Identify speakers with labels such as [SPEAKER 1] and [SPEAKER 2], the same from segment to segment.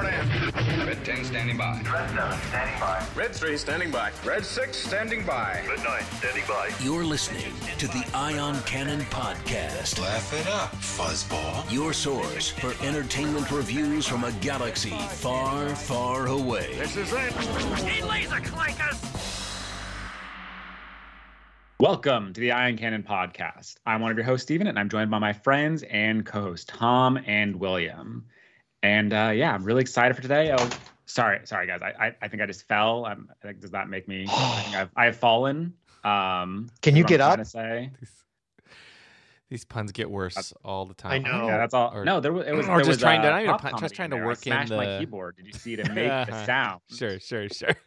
[SPEAKER 1] report in.
[SPEAKER 2] Red 10 standing by.
[SPEAKER 3] Red 7 standing by.
[SPEAKER 1] Red 3 standing by. Red 6 standing by.
[SPEAKER 3] Red 9 standing by.
[SPEAKER 4] You're listening to the Ion Cannon Podcast.
[SPEAKER 5] Laugh it up, fuzzball.
[SPEAKER 4] Your source for entertainment reviews from a galaxy far, far away.
[SPEAKER 1] This is it. Laser clikers.
[SPEAKER 6] Welcome to the Ion Cannon podcast. I'm one of your hosts, Stephen, and I'm joined by my friends and co-host Tom and William. And uh, yeah, I'm really excited for today. Oh, sorry, sorry guys. I I, I think I just fell. Um, I think does that make me? I think I've I've fallen. Um,
[SPEAKER 7] Can you
[SPEAKER 6] what
[SPEAKER 7] get
[SPEAKER 6] I'm
[SPEAKER 7] up?
[SPEAKER 6] To say.
[SPEAKER 8] These puns get worse all the time.
[SPEAKER 7] I know.
[SPEAKER 6] Yeah, that's all.
[SPEAKER 8] Or-
[SPEAKER 6] no, there was it was.
[SPEAKER 8] or
[SPEAKER 6] there
[SPEAKER 8] just
[SPEAKER 6] was,
[SPEAKER 8] trying to-
[SPEAKER 6] uh,
[SPEAKER 8] not even a
[SPEAKER 6] pop
[SPEAKER 8] pun- just trying to
[SPEAKER 6] there. I
[SPEAKER 8] work in
[SPEAKER 6] smashed my
[SPEAKER 8] the-
[SPEAKER 6] keyboard. Did you see to make the sound?
[SPEAKER 8] Sure, sure, sure.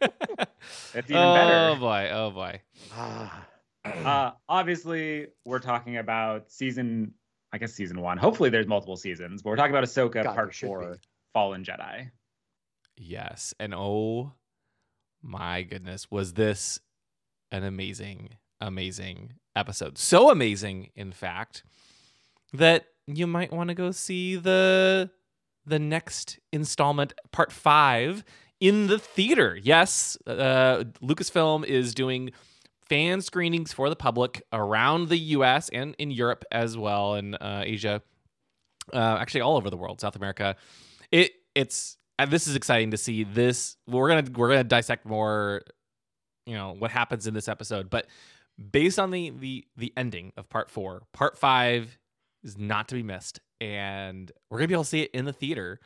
[SPEAKER 6] It's even
[SPEAKER 8] oh
[SPEAKER 6] better.
[SPEAKER 8] Oh boy, oh boy.
[SPEAKER 7] Ah,
[SPEAKER 6] Uh, obviously, we're talking about season. I guess season one. Hopefully, there's multiple seasons, but we're talking about Ahsoka
[SPEAKER 7] God,
[SPEAKER 6] Part Four,
[SPEAKER 7] be.
[SPEAKER 6] Fallen Jedi.
[SPEAKER 8] Yes, and oh my goodness, was this an amazing, amazing episode? So amazing, in fact, that you might want to go see the the next installment, part five, in the theater. Yes, uh, Lucasfilm is doing fan screenings for the public around the U.S. and in Europe as well, and uh, Asia, uh, actually all over the world, South America. It it's and this is exciting to see. This we're gonna we're gonna dissect more, you know, what happens in this episode, but based on the the the ending of part four, part five is not to be missed, and we're gonna be able to see it in the theater.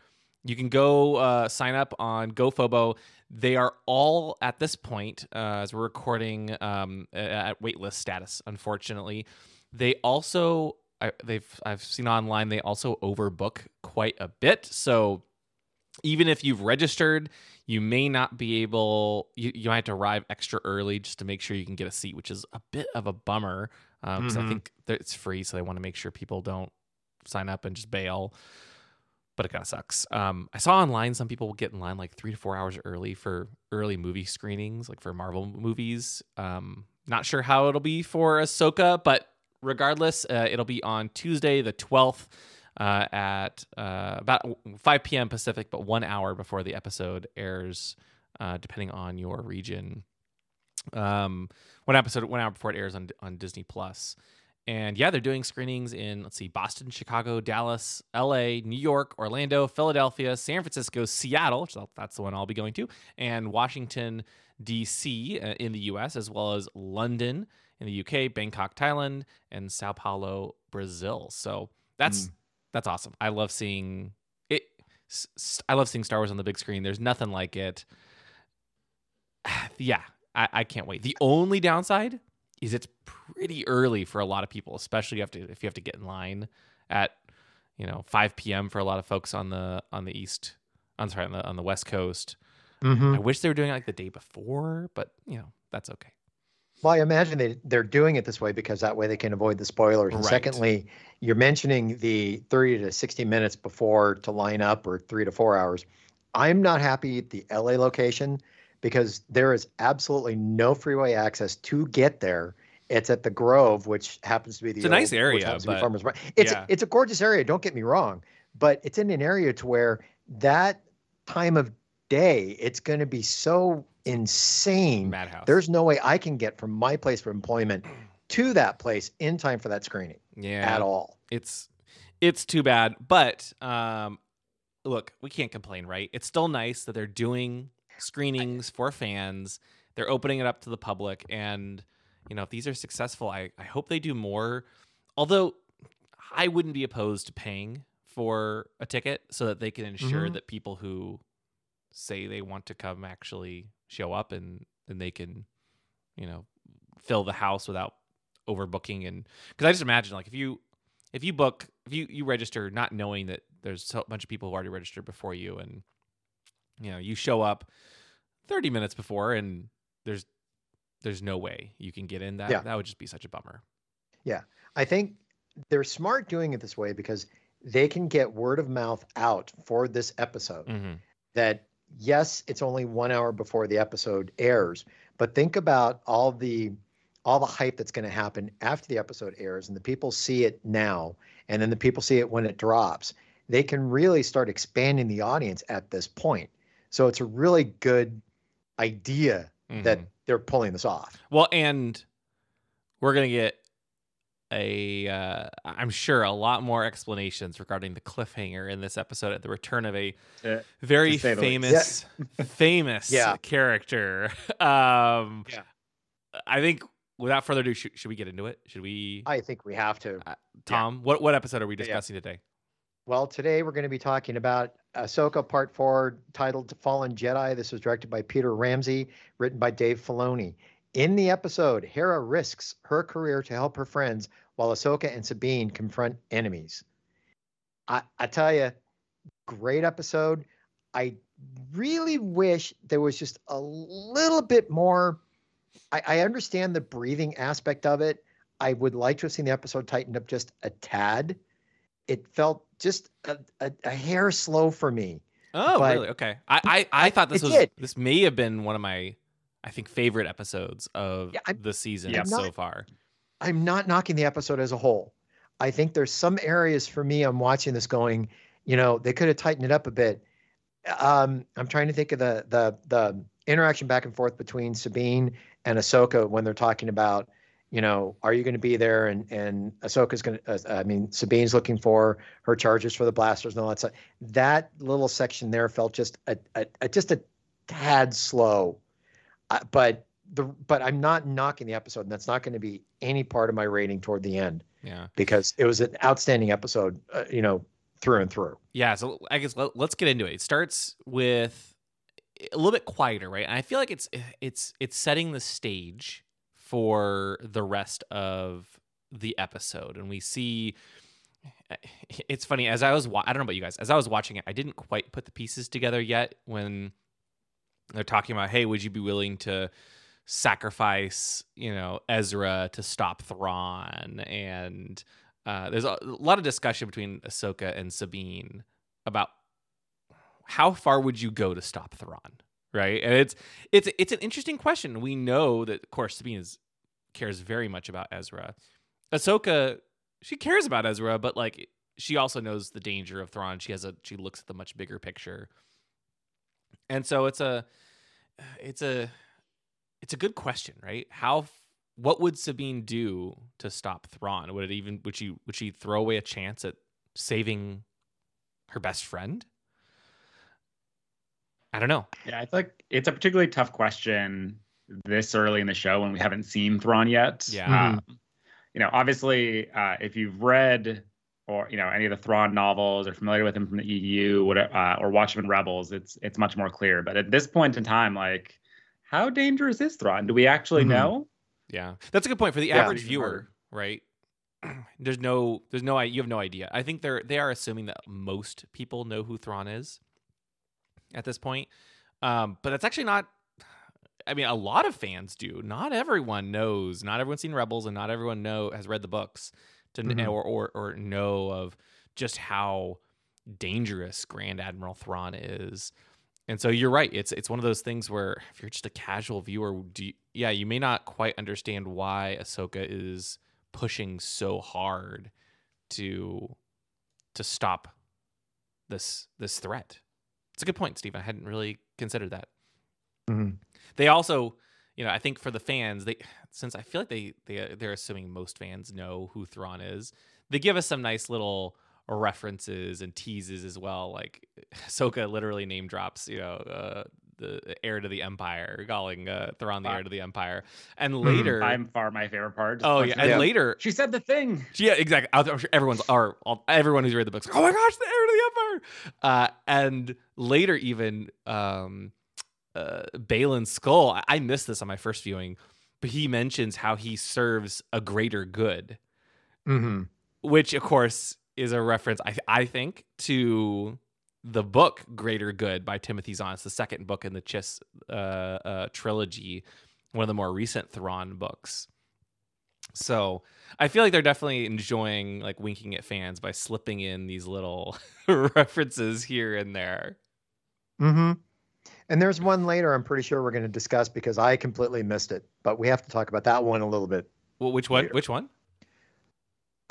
[SPEAKER 8] You can go uh, sign up on GoFobo. They are all at this point, uh, as we're recording, um, at waitlist status. Unfortunately, they also I, they've I've seen online they also overbook quite a bit. So even if you've registered, you may not be able. You, you might have to arrive extra early just to make sure you can get a seat, which is a bit of a bummer because I
[SPEAKER 7] Mhm.
[SPEAKER 8] think it's free, so they want to make sure people don't sign up and just bail. But it kind of sucks. Um, I saw online some people will get in line like three to four hours early for early movie screenings, like for Marvel movies. Um, not sure how it'll be for Ahsoka, but regardless, uh, it'll be on Tuesday the twelfth uh, at uh, about 5 p.m. Pacific, but one hour before the episode airs, uh, depending on your region. Um, one episode, one hour before it airs on on Disney Plus. And yeah, they're doing screenings in let's see, Boston, Chicago, Dallas, L.A., New York, Orlando, Philadelphia, San Francisco, Seattle, which that's the one I'll be going to, and Washington D.C. uh, in the U.S., as well as London in the U.K., Bangkok, Thailand, and Sao Paulo, Brazil. So that's that's awesome. I love seeing it. I love seeing Star Wars on the big screen. There's nothing like it. yeah, I, I can't wait. The only downside is it's pretty early for a lot of people, especially if you have to if you have to get in line at you know 5 p.m. for a lot of folks on the on the east. I'm sorry on the on the west coast.
[SPEAKER 7] mhm.
[SPEAKER 8] I wish they were doing it like the day before, but you know that's okay.
[SPEAKER 7] Well, I imagine they they're doing it this way because that way they can avoid the spoilers. And
[SPEAKER 8] Right.
[SPEAKER 7] secondly, you're mentioning the 30 to 60 minutes before to line up or three to four hours. I'm not happy at the LA location because there is absolutely no freeway access to get there. It's at the Grove, which happens to be the
[SPEAKER 8] It's a nice area,
[SPEAKER 7] happens to be
[SPEAKER 8] but-
[SPEAKER 7] Farmers Market. It's
[SPEAKER 8] yeah.
[SPEAKER 7] it's a gorgeous area. Don't get me wrong, but it's in an area to where that time of day it's going to be so insane.
[SPEAKER 8] Madhouse.
[SPEAKER 7] There's no way I can get from my place of employment to that place in time for that screening
[SPEAKER 8] yeah
[SPEAKER 7] at all.
[SPEAKER 8] it's it's too bad but um look we can't complain right it's still nice that they're doing screenings for fans they're opening it up to the public and you know if these are successful i i hope they do more although i wouldn't be opposed to paying for a ticket so that they can ensure
[SPEAKER 7] Mhm.
[SPEAKER 8] that people who say they want to come actually show up and then they can you know fill the house without overbooking and because i just imagine like if you if you book if you you register not knowing that there's so- a bunch of people who already registered before you and you know you show up 30 minutes before and there's there's no way you can get in that
[SPEAKER 7] Yeah.
[SPEAKER 8] that would just be such a bummer Yeah.
[SPEAKER 7] I think they're smart doing it this way because they can get word of mouth out for this episode
[SPEAKER 8] mm-hmm.
[SPEAKER 7] that yes, it's only one hour before the episode airs, but think about all the all the hype that's going to happen after the episode airs and the people see it now and then the people see it when it drops they can really start expanding the audience at this point. So it's a really good idea that
[SPEAKER 8] Mhm.
[SPEAKER 7] they're pulling this off.
[SPEAKER 8] Well, and we're gonna get a, uh, I'm sure, a lot more explanations regarding the cliffhanger in this episode at the return of a
[SPEAKER 6] To-
[SPEAKER 8] very
[SPEAKER 6] to say the
[SPEAKER 8] famous, famous
[SPEAKER 7] Yeah.
[SPEAKER 8] character. Um,
[SPEAKER 7] Yeah.
[SPEAKER 8] I think without further ado, should, should we get into it? Should we,
[SPEAKER 7] I think we have to.
[SPEAKER 8] Tom? What what episode are we
[SPEAKER 7] Yeah.
[SPEAKER 8] discussing today?
[SPEAKER 7] Well, today we're going to be talking about Ahsoka Part 4, titled Fallen Jedi. This was directed by Peter Ramsey, written by Dave Filoni. In the episode, Hera risks her career to help her friends while Ahsoka and Sabine confront enemies. I, I tell you, great episode. I really wish there was just a little bit more. I, I understand the breathing aspect of it. I would like to have seen the episode tightened up just a tad it felt just a, a, a hair slow for me.
[SPEAKER 8] Oh,
[SPEAKER 7] But-
[SPEAKER 8] really? Okay. I I, I thought this was
[SPEAKER 7] did.
[SPEAKER 8] this may have been one of my I think favorite episodes of
[SPEAKER 7] Yeah,
[SPEAKER 8] the season
[SPEAKER 6] Yeah.
[SPEAKER 8] so
[SPEAKER 7] not-
[SPEAKER 8] far.
[SPEAKER 7] I'm not knocking the episode as a whole. I think there's some areas for me I'm watching this going, you know, they could have tightened it up a bit. Um, I'm trying to think of the the the interaction back and forth between Sabine and Ahsoka when they're talking about, you know, are you going to be there? And and Ahsoka's going to, uh, I mean, Sabine's looking for her charges for the blasters and all that stuff. That little section there felt just a, a, a just a tad slow, uh, but the but I'm not knocking the episode, and that's not going to be any part of my rating toward the end
[SPEAKER 8] Yeah.
[SPEAKER 7] because it was an outstanding episode, uh, you know, through and through.
[SPEAKER 8] Yeah, so I guess let, let's get into it. It starts with a little bit quieter, right? And I feel like it's it's it's setting the stage for the rest of the episode, and we see. It's funny as I was wa- I don't know about you guys as I was watching it I didn't quite put the pieces together yet when they're talking about hey would you be willing to sacrifice you know Ezra to stop Thrawn and uh, there's a, lot of discussion between Ahsoka and Sabine about how far would you go to stop Thrawn, right? And it's it's it's an interesting question. We know that, of course, Sabine is, cares very much about Ezra. Ahsoka, she cares about Ezra, but like she also knows the danger of Thrawn. She has a she looks at the much bigger picture, and so it's a it's a it's a good question, right? How what would Sabine do to stop Thrawn? Would it even would she would she throw away a chance at saving her best friend? I don't know.
[SPEAKER 6] Yeah, it's like it's a particularly tough question this early in the show when we haven't seen Thrawn yet.
[SPEAKER 8] Yeah.
[SPEAKER 6] Um, you know, obviously, uh, if you've read or you know any of the Thrawn novels or familiar with him from the EU, whatever, uh, or watch him in Rebels, it's it's much more clear. But at this point in time, like, how dangerous is Thrawn? Do we actually
[SPEAKER 7] Mhm.
[SPEAKER 6] know?
[SPEAKER 8] Yeah, that's a good point for the
[SPEAKER 7] Yeah.
[SPEAKER 8] average viewer,
[SPEAKER 6] harder.
[SPEAKER 8] right? There's no, there's no, you have no idea. I think they're they are assuming that most people know who Thrawn is at this point, um, but that's actually not. I mean, a lot of fans do. Not everyone knows. Not everyone's seen Rebels, and not everyone know has read the books to kn-
[SPEAKER 7] Mhm.
[SPEAKER 8] or, or or know of just how dangerous Grand Admiral Thrawn is. And so you're right. It's it's one of those things where if you're just a casual viewer, do you, yeah, you may not quite understand why Ahsoka is pushing so hard to to stop this this threat. It's a good point, Steve. I hadn't really considered that.
[SPEAKER 7] Mhm.
[SPEAKER 8] They also, you know, I think for the fans, they since I feel like they they they're assuming most fans know who Thrawn is, they give us some nice little references and teases as well. Like Ahsoka literally name drops, you know, uh, the heir to the Empire, calling uh, Thrawn the heir to the Empire, and later,
[SPEAKER 6] I'm far my favorite part.
[SPEAKER 8] Oh yeah, and
[SPEAKER 7] Yeah.
[SPEAKER 8] later
[SPEAKER 6] she said the thing.
[SPEAKER 8] yeah, exactly. I'm sure everyone's or all, everyone who's read the books like, oh my gosh, the heir to the empire. Uh, and later, even um, uh, Baylan Skoll. I, I missed this on my first viewing, but he mentions how he serves a greater good,
[SPEAKER 7] Mm-hmm.
[SPEAKER 8] which of course is a reference. I I think to the book Greater Good by Timothy Zahn. It's the second book in the Chiss uh, uh, trilogy, one of the more recent Thrawn books. So I feel like they're definitely enjoying like winking at fans by slipping in these little references here and there.
[SPEAKER 7] Mm-hmm. And there's one later I'm pretty sure we're going to discuss because I completely missed it, but we have to talk about that one a little bit.
[SPEAKER 8] Well, which one?
[SPEAKER 7] Later.
[SPEAKER 8] Which one?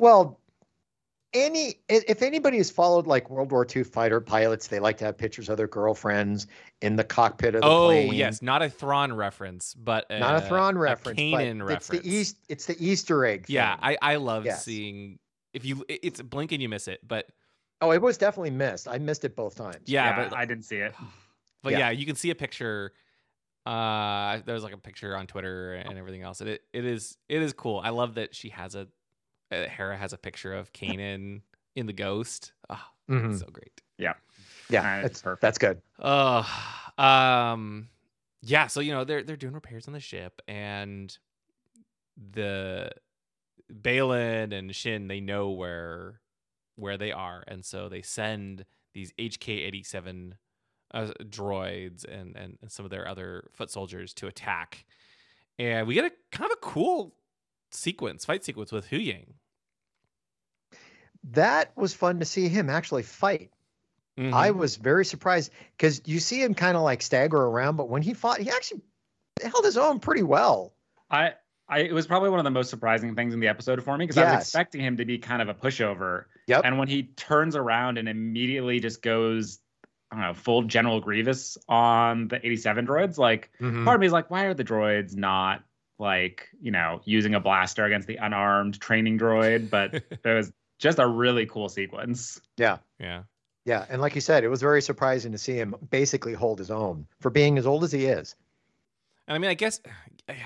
[SPEAKER 7] Well, any if anybody has followed like World War II fighter pilots, they like to have pictures of their girlfriends in the cockpit of the
[SPEAKER 8] oh
[SPEAKER 7] plane.
[SPEAKER 8] yes, not a Thrawn reference, but a,
[SPEAKER 7] not a Thrawn reference,
[SPEAKER 8] Kanan
[SPEAKER 7] but
[SPEAKER 8] reference.
[SPEAKER 7] it's the East. It's the Easter egg.
[SPEAKER 8] Yeah,
[SPEAKER 7] thing.
[SPEAKER 8] I I love
[SPEAKER 7] Yes.
[SPEAKER 8] seeing if you it's blink and you miss it, but
[SPEAKER 7] oh, it was definitely missed. I missed it both times.
[SPEAKER 8] yeah,
[SPEAKER 6] Yeah,
[SPEAKER 8] but
[SPEAKER 6] I didn't see it.
[SPEAKER 8] but
[SPEAKER 7] Yeah.
[SPEAKER 8] yeah. you can see a picture. Uh, there's like a picture on Twitter and everything else, and it, it is it is cool. I love that she has a uh, Hera has a picture of Kanan in the Ghost. Oh,
[SPEAKER 7] Mhm.
[SPEAKER 8] so great.
[SPEAKER 7] yeah,
[SPEAKER 6] Uh,
[SPEAKER 7] that's
[SPEAKER 6] perfect.
[SPEAKER 7] That's good.
[SPEAKER 8] Uh, um, yeah. So you know they're they're doing repairs on the ship, and the Baylan and Shin they know where where they are, and so they send these HK eighty seven uh, droids and, and and some of their other foot soldiers to attack, and we get a kind of a cool sequence, fight sequence with Hu Yang.
[SPEAKER 7] That was fun to see him actually fight. I was very surprised because you see him kind of like stagger around, but when he fought, he actually held his own pretty well.
[SPEAKER 6] I, I it was probably one of the most surprising things in the episode for me because I was expecting him to be kind of a pushover.
[SPEAKER 7] Yep.
[SPEAKER 6] And when he turns around and immediately just goes, I don't know, full General Grievous on the 87 droids, like
[SPEAKER 7] Mhm.
[SPEAKER 6] part of me is like, why are the droids not like, you know, using a blaster against the unarmed training droid? But it was just a really cool sequence.
[SPEAKER 7] Yeah.
[SPEAKER 8] yeah.
[SPEAKER 7] Yeah, and like you said, it was very surprising to see him basically hold his own for being as old as he is.
[SPEAKER 8] And I mean, I guess,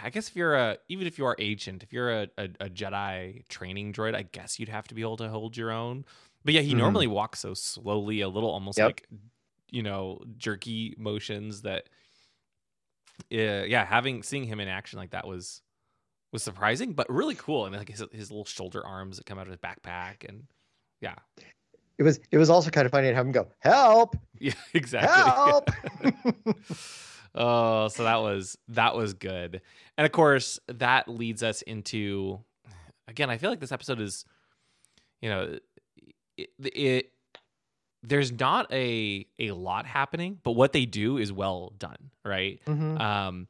[SPEAKER 8] I guess if you're a, even if you are ancient, if you're a, a, a Jedi training droid, I guess you'd have to be able to hold your own. But yeah, he
[SPEAKER 7] Mhm.
[SPEAKER 8] normally walks so slowly, a little almost
[SPEAKER 7] Yep.
[SPEAKER 8] like, you know, jerky motions that, yeah, yeah, having seeing him in action like that was was surprising, but really cool. I mean, like his his little shoulder arms that come out of his backpack, and yeah,
[SPEAKER 7] It was it was also kind of funny to have him go, "Help!
[SPEAKER 8] yeah, exactly.
[SPEAKER 7] Help!"
[SPEAKER 8] oh, so that was that was good. And of course, that leads us into again, I feel like this episode is you know, it, it there's not a a lot happening, but what they do is well done, right?
[SPEAKER 7] Mhm.
[SPEAKER 8] Um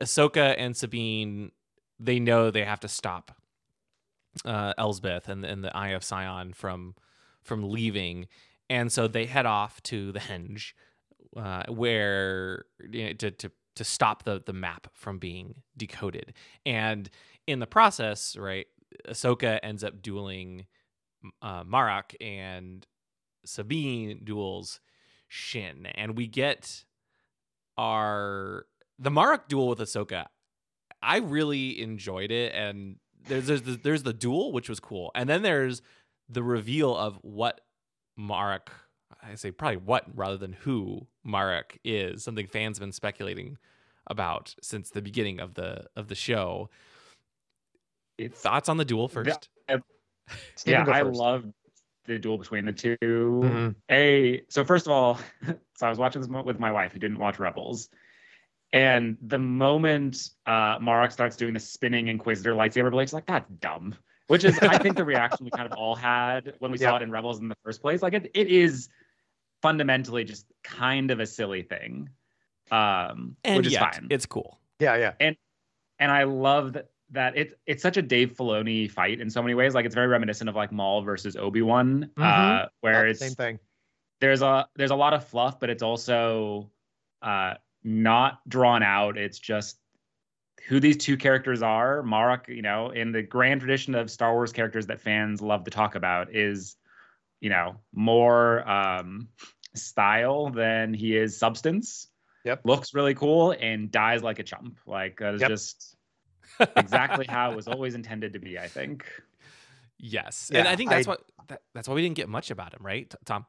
[SPEAKER 8] Ahsoka and Sabine they know they have to stop uh Elsbeth and and the Eye of Sion from from leaving and so they head off to the henge uh, where you know, to, to to stop the the map from being decoded and in the process right Ahsoka ends up dueling uh, Marrok and Sabine duels Shin and we get our the Marrok duel with Ahsoka I really enjoyed it and there's there's the, there's the duel which was cool and then there's the reveal of what Marrok I say probably what rather than who Marrok is something fans have been speculating about since the beginning of the of the show.
[SPEAKER 6] It's
[SPEAKER 8] Thoughts on the duel first?
[SPEAKER 7] Stephen,
[SPEAKER 6] yeah,
[SPEAKER 7] go
[SPEAKER 6] I
[SPEAKER 7] first.
[SPEAKER 6] love the duel between the 2
[SPEAKER 7] Mhm.
[SPEAKER 6] A so first of all, so I was watching this with my wife who didn't watch Rebels, and the moment uh Marrok starts doing the spinning Inquisitor lightsaber blade, she's like, "That's dumb." Which is, I think, the reaction we kind of all had when we saw it in Rebels in the first place. Like, it, it is fundamentally just kind of a silly thing, um,
[SPEAKER 8] and
[SPEAKER 6] which is
[SPEAKER 8] yet,
[SPEAKER 6] fine
[SPEAKER 8] it's cool.
[SPEAKER 7] Yeah, yeah.
[SPEAKER 6] And and I love that that it's it's such a Dave Filoni fight in so many ways. Like it's very reminiscent of like Maul versus Obi Wan, uh,
[SPEAKER 7] Mhm.
[SPEAKER 6] where
[SPEAKER 7] the
[SPEAKER 6] it's
[SPEAKER 7] same thing.
[SPEAKER 6] there's a there's a lot of fluff, but it's also uh, not drawn out. It's just who these two characters are. Marrok, you know, in the grand tradition of Star Wars characters that fans love to talk about, is you know more um, style than he is substance.
[SPEAKER 7] Yep.
[SPEAKER 6] Looks really cool and dies like a chump. Like that is
[SPEAKER 7] Yep.
[SPEAKER 6] just exactly how it was always intended to be. I think.
[SPEAKER 8] Yes, and I think that's
[SPEAKER 7] I-
[SPEAKER 8] what that, that's why we didn't get much about him, right, Tom?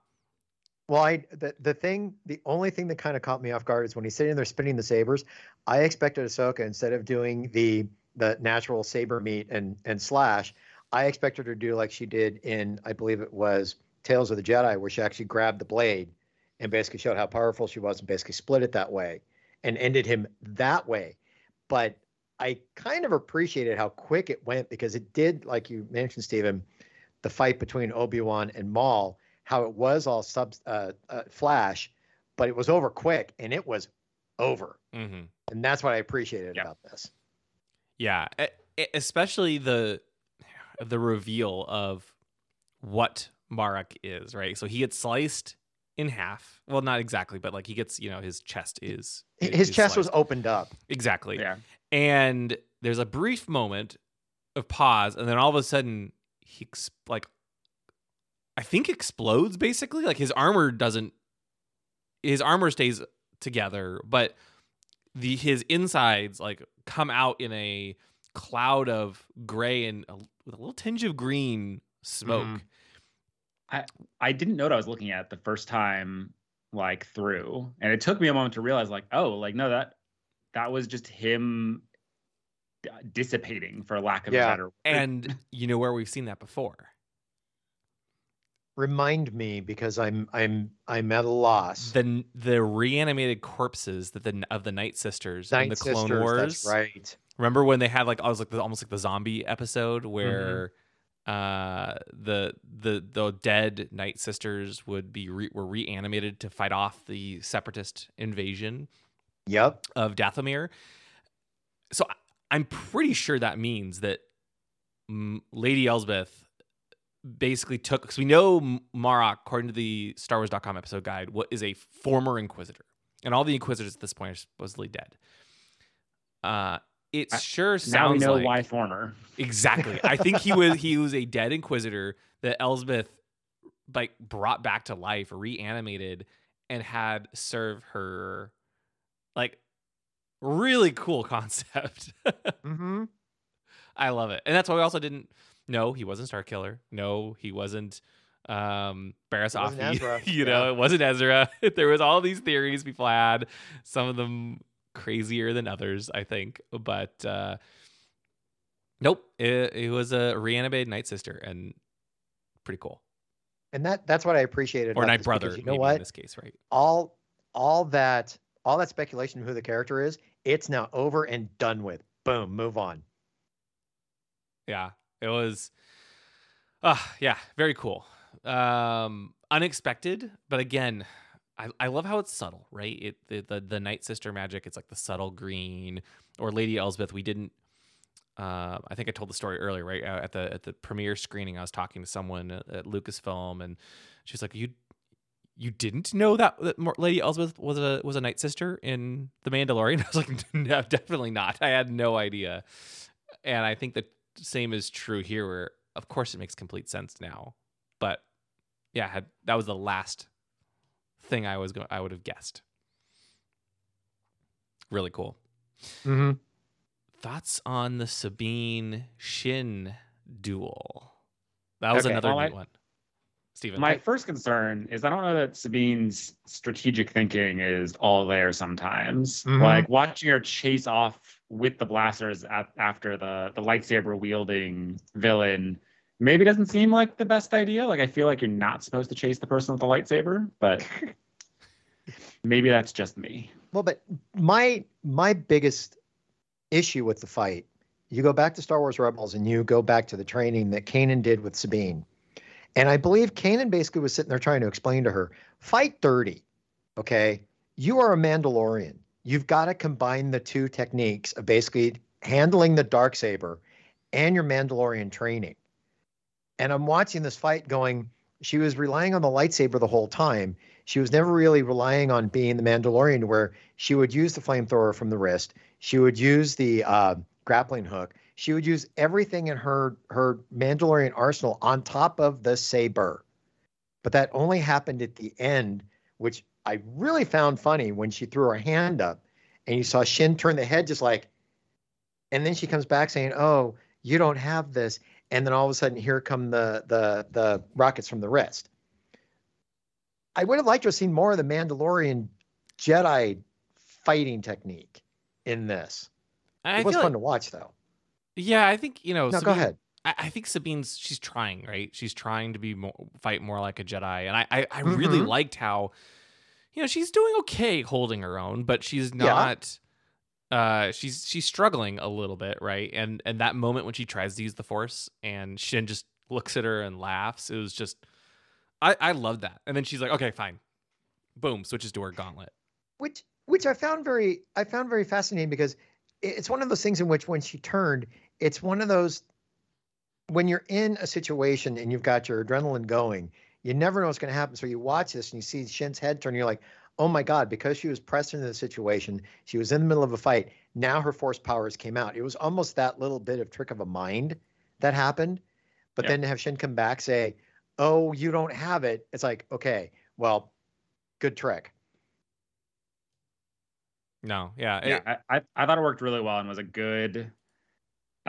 [SPEAKER 7] Well, I the, the thing, the only thing that kind of caught me off guard is when he's sitting there spinning the sabers. I expected Ahsoka instead of doing the the natural saber meet and and slash, I expected her to do like she did in I believe it was Tales of the Jedi, where she actually grabbed the blade and basically showed how powerful she was and basically split it that way and ended him that way. But I kind of appreciated how quick it went because it did, like you mentioned, Stephen, the fight between Obi Wan and Maul, how it was all sub uh, uh, flash, but it was over quick and it was over,
[SPEAKER 8] Mm-hmm.
[SPEAKER 7] and that's what I appreciated
[SPEAKER 6] Yeah.
[SPEAKER 7] about this.
[SPEAKER 8] Yeah, especially the the reveal of what Marrok is, right? So he gets sliced in half. Well, not exactly, but like he gets, you know, his chest is
[SPEAKER 7] His
[SPEAKER 8] is
[SPEAKER 7] chest was opened up.
[SPEAKER 8] exactly.
[SPEAKER 6] Yeah.
[SPEAKER 8] And there's a brief moment of pause, and then all of a sudden he ex- like I think explodes basically. Like his armor doesn't his armor stays together, but the his insides like come out in a cloud of gray and a, with a little tinge of green smoke.
[SPEAKER 6] Mm-hmm. I I didn't know what I was looking at the first time like through. And it took me a moment to realize like, oh, like no, that that was just him dissipating for lack of
[SPEAKER 7] Yeah.
[SPEAKER 6] a better word.
[SPEAKER 8] And you know where we've seen that before?
[SPEAKER 7] Remind me because I'm I'm I'm at a loss.
[SPEAKER 8] The the reanimated corpses that the of the Night Sisters in
[SPEAKER 7] Night
[SPEAKER 8] the Clone Wars.
[SPEAKER 7] That's right.
[SPEAKER 8] Remember when they had like I was like the, almost like the zombie episode
[SPEAKER 7] Mm-hmm.
[SPEAKER 8] where uh the the the dead Night Sisters would be re- were reanimated to fight off the separatist invasion
[SPEAKER 7] Yep.
[SPEAKER 8] of Dathomir. So I- I'm pretty sure that means that Lady Elsbeth basically took because we know Marrok, according to the Star Wars.com episode guide, what is a former Inquisitor, and all the Inquisitors at this point are supposedly dead. Uh, it
[SPEAKER 6] I-
[SPEAKER 8] sure sounds
[SPEAKER 6] now we know
[SPEAKER 8] like
[SPEAKER 6] why former.
[SPEAKER 8] exactly. I think he was he was a dead Inquisitor that Elsbeth like brought back to life, reanimated, and had serve her like really cool concept.
[SPEAKER 7] Mm-hmm.
[SPEAKER 8] I love it. And that's why we also didn't know he wasn't Star Killer. No, he wasn't um
[SPEAKER 7] Barriss
[SPEAKER 8] Offee. You know,
[SPEAKER 7] Yeah.
[SPEAKER 8] it wasn't Ezra. there was all these theories people had, some of them crazier than others, I think. But uh nope, it, it was a reanimated Night Sister and pretty cool.
[SPEAKER 7] And that that's what I appreciated.
[SPEAKER 8] Or Night Brother,
[SPEAKER 7] You know
[SPEAKER 8] maybe in
[SPEAKER 7] what?
[SPEAKER 8] this case, right?
[SPEAKER 7] All all that all that speculation of who the character is, it's now over and done with. Boom, move on.
[SPEAKER 8] Yeah, it was. Uh, yeah, very cool. Um, unexpected, but again, I, I love how it's subtle, right? It the, the the Night Sister magic. It's like the subtle green. Or Lady Elsbeth. We didn't. Uh, I think I told the story earlier, right? Uh, at the at the premiere screening, I was talking to someone at, at Lucasfilm, and she's like, "You you didn't know that, that Lady Elsbeth was a was a Night Sister in The Mandalorian?" I was like, "No, definitely not. I had no idea." And I think the same is true here, where of course it makes complete sense now, but yeah, had, that was the last thing I was going I would have guessed. Really cool.
[SPEAKER 7] Mm-hmm.
[SPEAKER 8] Thoughts on the Sabine Shin duel? That was
[SPEAKER 7] Okay.
[SPEAKER 8] another
[SPEAKER 6] Well, I-
[SPEAKER 8] one. Stephen.
[SPEAKER 6] My first concern is I don't know that Sabine's strategic thinking is all there sometimes.
[SPEAKER 7] Mhm.
[SPEAKER 6] Like watching her chase off with the blasters at, after the, the lightsaber wielding villain maybe doesn't seem like the best idea. Like I feel like you're not supposed to chase the person with the lightsaber, but maybe that's just me.
[SPEAKER 7] Well, but my my biggest issue with the fight, you go back to Star Wars Rebels and you go back to the training that Kanan did with Sabine. And I believe Kanan basically was sitting there trying to explain to her, fight dirty. Okay. You are a Mandalorian. You've got to combine the two techniques of basically handling the dark saber and your Mandalorian training. And I'm watching this fight going, she was relying on the lightsaber the whole time. She was never really relying on being the Mandalorian, where she would use the flamethrower from the wrist. She would use the uh, grappling hook. She would use everything in her her Mandalorian arsenal on top of the saber. But that only happened at the end, which I really found funny when she threw her hand up, and you saw Shin turn the head just like, and then she comes back saying, "Oh, you don't have this," and then all of a sudden, here come the the the rockets from the wrist. I would have liked to have seen more of the Mandalorian Jedi fighting technique in this.
[SPEAKER 8] I
[SPEAKER 7] It was fun
[SPEAKER 8] like-
[SPEAKER 7] to watch, though.
[SPEAKER 8] Yeah, I think you know.
[SPEAKER 7] No, go ahead.
[SPEAKER 8] I, I think Sabine's she's trying, right? She's trying to be more fight more like a Jedi, and I I, I really
[SPEAKER 7] Mhm.
[SPEAKER 8] liked how, you know, she's doing okay holding her own, but she's
[SPEAKER 7] Yeah.
[SPEAKER 8] not. Uh, she's she's struggling a little bit, right? And and that moment when she tries to use the Force and Shin just looks at her and laughs, it was just, I I loved that. And then she's like, okay, fine, boom, switches to her gauntlet.
[SPEAKER 7] which which I found very I found very fascinating because it's one of those things in which when she turned, it's one of those when you're in a situation and you've got your adrenaline going, you never know what's going to happen. So you watch this and you see Shin's head turn. You're like, oh my god, because she was pressed into the situation, she was in the middle of a fight. Now her force powers came out. It was almost that little bit of trick of a mind that happened. But
[SPEAKER 6] Yeah.
[SPEAKER 7] then to have Shin come back say, "Oh, you don't have it," it's like, okay, well, good trick.
[SPEAKER 8] No, yeah,
[SPEAKER 6] yeah,
[SPEAKER 8] it-
[SPEAKER 6] I, I, I thought it worked really well and was a good,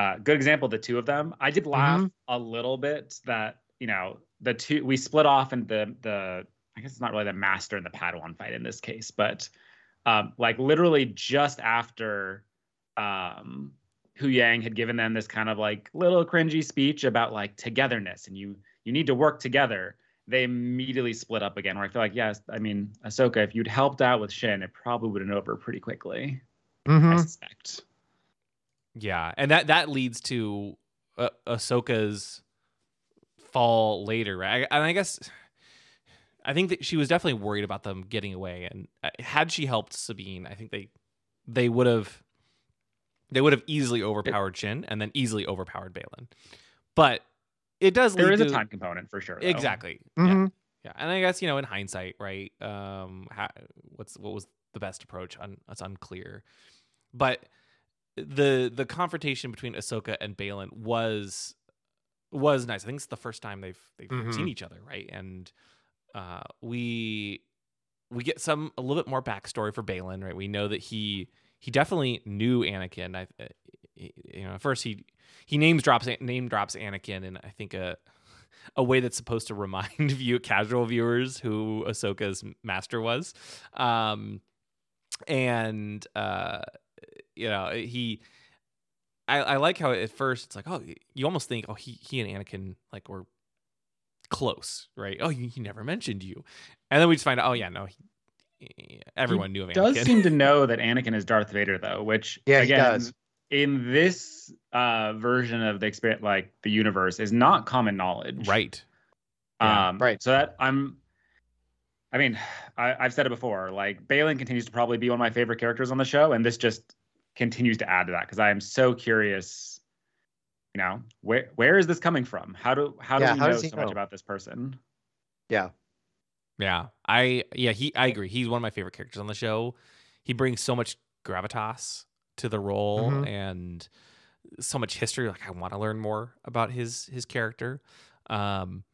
[SPEAKER 6] uh, good example the two of them. I did laugh a little bit that you know the two we split off and the the I guess it's not really the master and the Padawan fight in this case, but um, like literally just after um, Hu Yang had given them this kind of like little cringy speech about like togetherness and you you need to work together. They immediately split up again. Where I feel like yes, I mean Ahsoka, if you'd helped out with Shin, it probably would have been over pretty quickly. I
[SPEAKER 7] Mhm.
[SPEAKER 6] suspect.
[SPEAKER 8] Yeah, and that that leads to uh, Ahsoka's fall later, right? And I guess I think that she was definitely worried about them getting away, and uh, had she helped Sabine, I think they they would have they would have easily overpowered Shin and then easily overpowered Baylan. But it does
[SPEAKER 6] There is a time component for sure. though.
[SPEAKER 8] exactly. Yeah.
[SPEAKER 7] Mhm.
[SPEAKER 8] Yeah, and I guess you know, in hindsight, right? Um, how, what's what was the best approach? Un, it's unclear, but the the confrontation between Ahsoka and Baylan was was nice. I think it's the first time they've they've
[SPEAKER 7] Mhm.
[SPEAKER 8] seen each other, right? And uh, we we get some a little bit more backstory for Baylan, right? We know that he he definitely knew Anakin. I uh, you know, at first he he names drops name drops Anakin, and I think a a way that's supposed to remind view casual viewers who Ahsoka's master was. Um, and uh, you know, he I, I like how at first it's like, oh, you almost think, oh, he he and Anakin like were close, right? Oh, he, he never mentioned you, and then we just find out, oh yeah, no, he, everyone knew of
[SPEAKER 6] does seem to know that Anakin is Darth Vader though, which
[SPEAKER 7] Yeah, he does.
[SPEAKER 6] in this uh, version of the experience, like the universe, is not common knowledge.
[SPEAKER 8] right? Yeah,
[SPEAKER 6] um,
[SPEAKER 7] right.
[SPEAKER 6] So that I'm. I mean, I, I've said it before. Like Baylan continues to probably be one of my favorite characters on the show, and this just continues to add to that because I am so curious. You know, where where is this coming from? How do how do
[SPEAKER 7] Yeah,
[SPEAKER 6] we
[SPEAKER 7] how
[SPEAKER 6] know
[SPEAKER 7] does he
[SPEAKER 6] so much about this person?
[SPEAKER 7] Yeah.
[SPEAKER 8] Yeah, I yeah he I agree. He's one of my favorite characters on the show. He brings so much gravitas to the role
[SPEAKER 7] Mhm.
[SPEAKER 8] and so much history. Like I want to learn more about his his character. Um,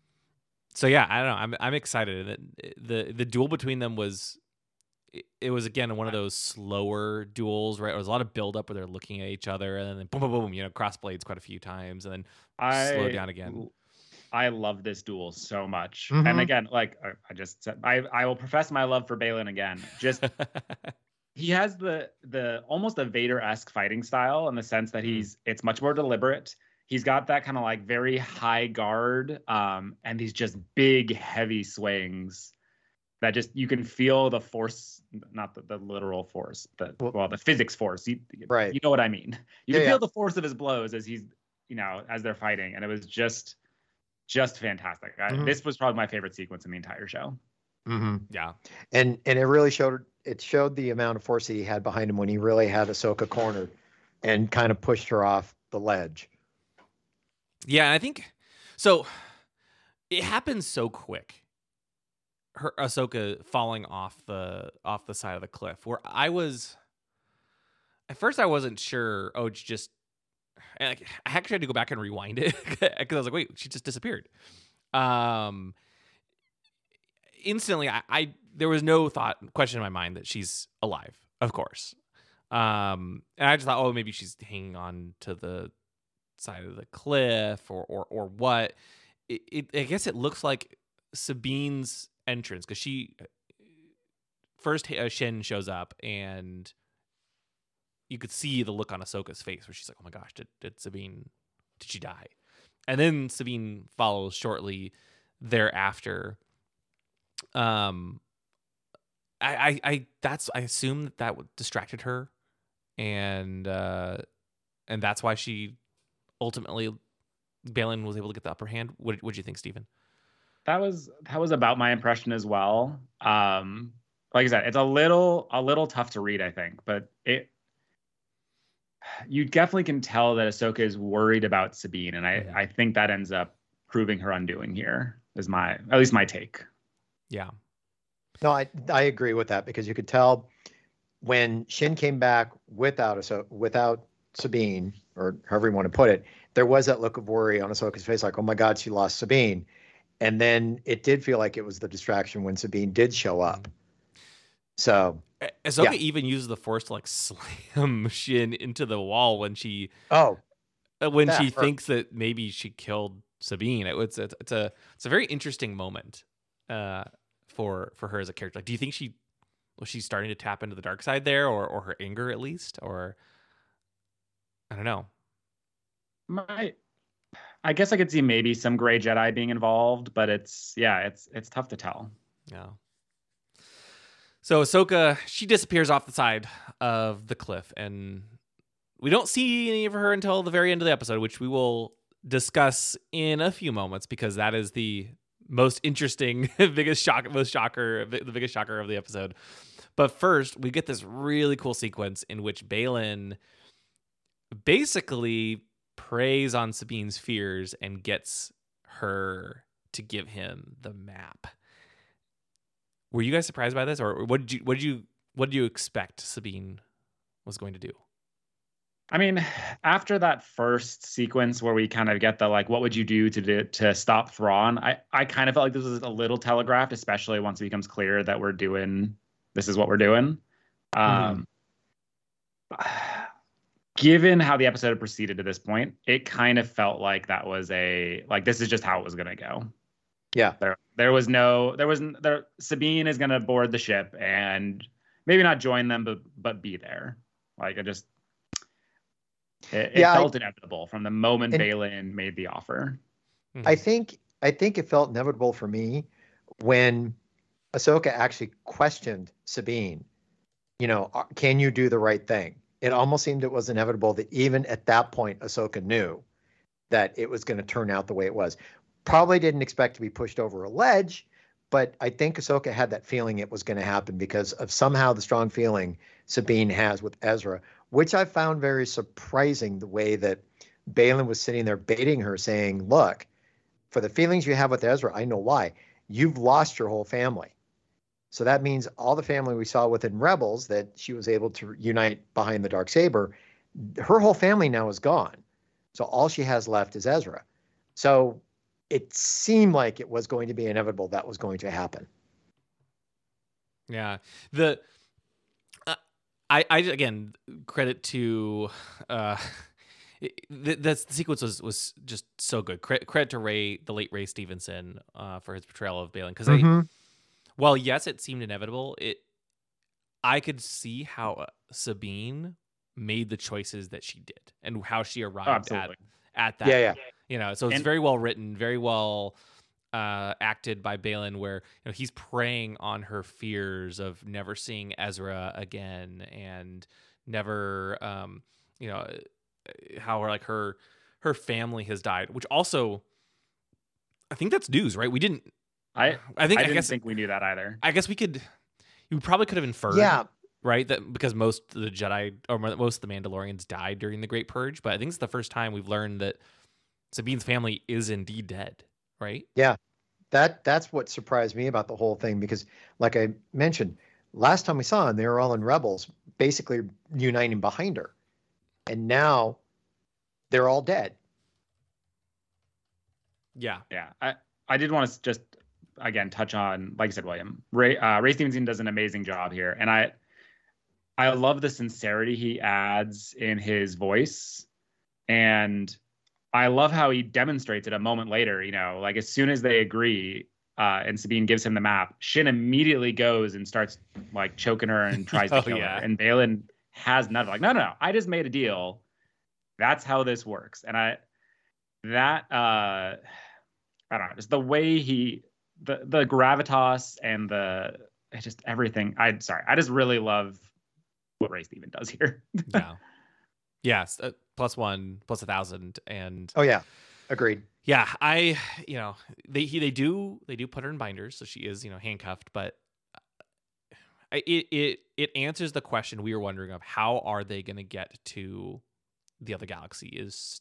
[SPEAKER 8] so yeah, I don't know. I'm I'm excited. And it- the the duel between them was it, it was again one of those slower duels, right? There was a lot of build up where they're looking at each other and then boom boom boom, you know, cross blades quite a few times and then
[SPEAKER 6] I
[SPEAKER 8] Slow down again.
[SPEAKER 6] I love this duel so much,
[SPEAKER 7] Mhm.
[SPEAKER 6] and again, like I, just said, I I will profess my love for Baylan again. Just he has the the almost a Vader esque fighting style in the sense that he's it's much more deliberate. He's got that kind of like very high guard, um, and these just big heavy swings that just you can feel the force, not the, the literal force, but
[SPEAKER 7] Well-
[SPEAKER 6] well the physics force. You,
[SPEAKER 7] Right.
[SPEAKER 6] You know what I mean? You
[SPEAKER 7] Yeah,
[SPEAKER 6] can
[SPEAKER 7] yeah.
[SPEAKER 6] feel the force of his blows as he's you know as they're fighting, and it was just just fantastic. I,
[SPEAKER 7] Mhm.
[SPEAKER 6] This was probably my favorite sequence in the entire show.
[SPEAKER 7] mm-hmm.
[SPEAKER 8] yeah.
[SPEAKER 7] And and it really showed it showed the amount of force that he had behind him when he really had Ahsoka cornered and kind of pushed her off the ledge.
[SPEAKER 8] Yeah, I think so. It happens so quick. Her Ahsoka falling off the off the side of the cliff. Where I was, at first I wasn't sure. Oh, it's just. I actually had to go back and rewind it because I was like, wait, she just disappeared. Um. Instantly, I, I there was no thought question in my mind that she's alive. Of course. Um, and I just thought, oh, maybe she's hanging on to the side of the cliff or or or what. It, it I guess it looks like Sabine's entrance because she first uh, Shin shows up and you could see the look on Ahsoka's face where she's like, "Oh my gosh, did did Sabine did she die?" And then Sabine follows shortly thereafter. Um, I I, I that's I assume that that distracted her, and uh, and that's why she ultimately Baylan was able to get the upper hand. What what do you think, Stephen?
[SPEAKER 6] That was that was about my impression as well. Um, like I said, it's a little a little tough to read, I think, but it you definitely can tell that Ahsoka is worried about Sabine, and I
[SPEAKER 8] Mhm.
[SPEAKER 6] I think that ends up proving her undoing here. Is my at least my take.
[SPEAKER 8] Yeah.
[SPEAKER 7] No, I I agree with that because you could tell when Shin came back without Ahso- without Sabine or however you want to put it, there was that look of worry on Ahsoka's face, like, oh my God, she lost Sabine. And then it did feel like it was the distraction when Sabine did show up. So,
[SPEAKER 8] A- Ahsoka
[SPEAKER 7] Yeah.
[SPEAKER 8] even uses the force to like slam Shin into the wall when she
[SPEAKER 7] oh,
[SPEAKER 8] uh, when
[SPEAKER 7] That
[SPEAKER 8] she
[SPEAKER 7] hurt.
[SPEAKER 8] thinks that maybe she killed Sabine. It, it's, it's it's a it's a very interesting moment uh, for for her as a character. Like, do you think she was she starting to tap into the dark side there, or or her anger at least, or I don't know.
[SPEAKER 6] My, I guess I could see maybe some gray Jedi being involved, but it's yeah, it's it's tough to tell.
[SPEAKER 8] Yeah. So Ahsoka, she disappears off the side of the cliff, and we don't see any of her until the very end of the episode, which we will discuss in a few moments because that is the most interesting, biggest shock, most shocker, the biggest shocker of the episode. But first, we get this really cool sequence in which Baylan basically preys on Sabine's fears and gets her to give him the map. Were you guys surprised by this, or what did you what did you what did you expect Sabine was going to do?
[SPEAKER 6] I mean, after that first sequence where we kind of get the like, what would you do to do, to stop Thrawn? I I kind of felt like this was a little telegraphed, especially once it becomes clear that we're doing this is what we're doing. Um, given how the episode had proceeded to this point, it kind of felt like that was a like this is just how it was gonna go.
[SPEAKER 7] yeah.
[SPEAKER 6] There there was no there was n- there Sabine is gonna board the ship and maybe not join them, but but be there. Like I just it, it
[SPEAKER 7] Yeah, I-
[SPEAKER 6] felt inevitable from the moment
[SPEAKER 7] And-
[SPEAKER 6] Baylan made the offer.
[SPEAKER 7] I think I think it felt inevitable for me when Ahsoka actually questioned Sabine. You know, "Uh, can you do the right thing? It almost seemed it was inevitable that even at that point, Ahsoka knew that it was going to turn out the way it was. Probably didn't expect to be pushed over a ledge, but I think Ahsoka had that feeling it was going to happen because of somehow the strong feeling Sabine has with Ezra, which I found very surprising the way that Baylan was sitting there baiting her, saying, Look, for the feelings you have with Ezra, I know why. You've lost your whole family. So that means all the family we saw within Rebels that she was able to unite behind the dark saber, her whole family now is gone. So all she has left is Ezra. So it seemed like it was going to be inevitable that was going to happen.
[SPEAKER 8] Yeah. The uh, I I again credit to uh it- th- that's the sequence was was just so good. Credit, credit to Ray, the late Ray Stevenson, uh, for his portrayal of Baylan. Because
[SPEAKER 7] Mhm.
[SPEAKER 8] While yes, it seemed inevitable, it I could see how uh, Sabine made the choices that she did and how she arrived at at that
[SPEAKER 7] Yeah, yeah.
[SPEAKER 8] you know? So it's
[SPEAKER 6] And-
[SPEAKER 8] very well written very well uh acted by Baylan where you know he's preying on her fears of never seeing Ezra again and never um you know uh, how her like her her family has died which also I think that's news right? We didn't
[SPEAKER 6] I
[SPEAKER 8] I think
[SPEAKER 6] I
[SPEAKER 8] I,
[SPEAKER 6] didn't
[SPEAKER 8] guess
[SPEAKER 6] think we knew that either.
[SPEAKER 8] I guess we could you probably could have inferred
[SPEAKER 7] Yeah.
[SPEAKER 8] right? That because most of the Jedi or most of the Mandalorians died during the Great Purge, but I think it's the first time we've learned that Sabine's family is indeed dead, right?
[SPEAKER 7] Yeah, that that's what surprised me about the whole thing because, like I mentioned, last time we saw them, they were all in Rebels, basically uniting behind her, and now they're all dead.
[SPEAKER 8] Yeah,
[SPEAKER 6] Yeah, I I did want to just again touch on, like I said, William Ray uh, Ray Stevenson does an amazing job here, and I I love the sincerity he adds in his voice, and I love how he demonstrates it a moment later. You know, like as soon as they agree. Uh, and Sabine gives him the map. Shin immediately goes and starts like choking her and tries to
[SPEAKER 8] Oh,
[SPEAKER 6] kill
[SPEAKER 8] yeah.
[SPEAKER 6] her. And Baylan has none of it. like, no, no, no, I just made a deal. That's how this works. And I that uh I don't know, just the way he the the gravitas and the just everything. I sorry, I just really love what Ray Steven does here.
[SPEAKER 8] yeah, yes. Uh, plus one, plus a thousand, and
[SPEAKER 7] Oh yeah, agreed.
[SPEAKER 8] yeah, I you know they he, they do they do put her in binders, so she is you know handcuffed, but it it it answers the question we were wondering of how are they going to get to the other galaxy. Is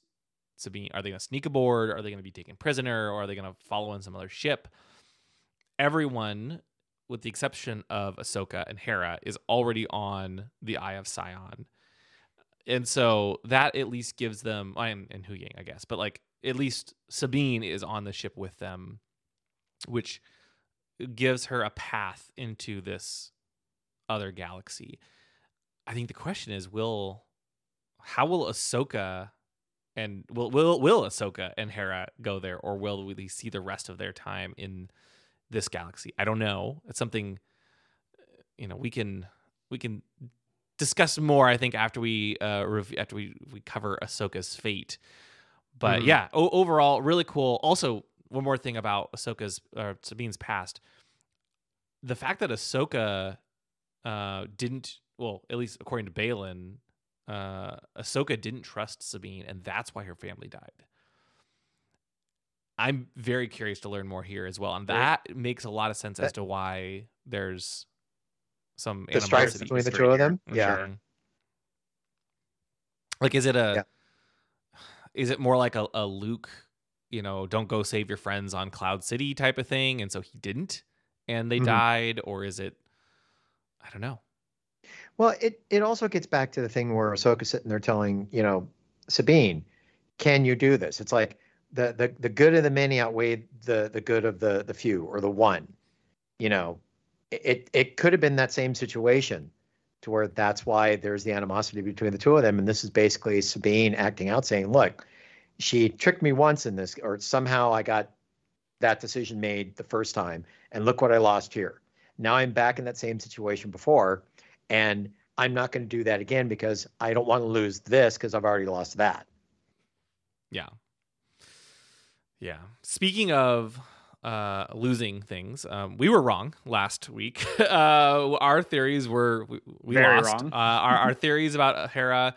[SPEAKER 8] Sabine? Are they going to sneak aboard? Are they going to be taken prisoner? Or are they going to follow in some other ship? Everyone, with the exception of Ahsoka and Hera, is already on the Eye of Sion, and so that at least gives them and, and Hu Yang, I guess, but like at least Sabine is on the ship with them, which gives her a path into this other galaxy. I think the question is, will how will Ahsoka and will will will Ahsoka and Hera go there, or will we see the rest of their time in this galaxy? I don't know. It's something you know we can we can discuss more. I think after we uh rev- after we we cover Ahsoka's fate. But
[SPEAKER 7] Mhm.
[SPEAKER 8] yeah, o- overall, really cool. Also, one more thing about Ahsoka's or Sabine's past: the fact that Ahsoka uh, didn't, well, at least according to Baylan, uh, Ahsoka didn't trust Sabine, and that's why her family died. I'm very curious to learn more here as well, and that makes a lot of sense as to why there's some
[SPEAKER 7] The strife between the two of them.
[SPEAKER 6] for
[SPEAKER 7] Yeah.
[SPEAKER 6] sure.
[SPEAKER 8] Like, is it a?
[SPEAKER 7] Yeah.
[SPEAKER 8] Is it more like a, a Luke, you know, don't go save your friends on Cloud City type of thing, and so he didn't, and they
[SPEAKER 7] Mhm.
[SPEAKER 8] died, or is it? I don't know.
[SPEAKER 7] Well, it, it also gets back to the thing where Ahsoka's sitting there telling, you know, Sabine, can you do this? It's like the the, the good of the many outweighed the the good of the the few or the one. You know, it it could have been that same situation to where that's why there's the animosity between the two of them. And this is basically Sabine acting out saying, look, she tricked me once in this, or somehow I got that decision made the first time, and look what I lost here. Now I'm back in that same situation before, and I'm not going to do that again because I don't want to lose this because I've already lost that.
[SPEAKER 8] Yeah. Yeah. Speaking of uh, losing things, um, we were wrong last week. uh, our theories were we, we
[SPEAKER 6] Very
[SPEAKER 8] lost.
[SPEAKER 6] wrong.
[SPEAKER 8] Uh, our, our theories about Hera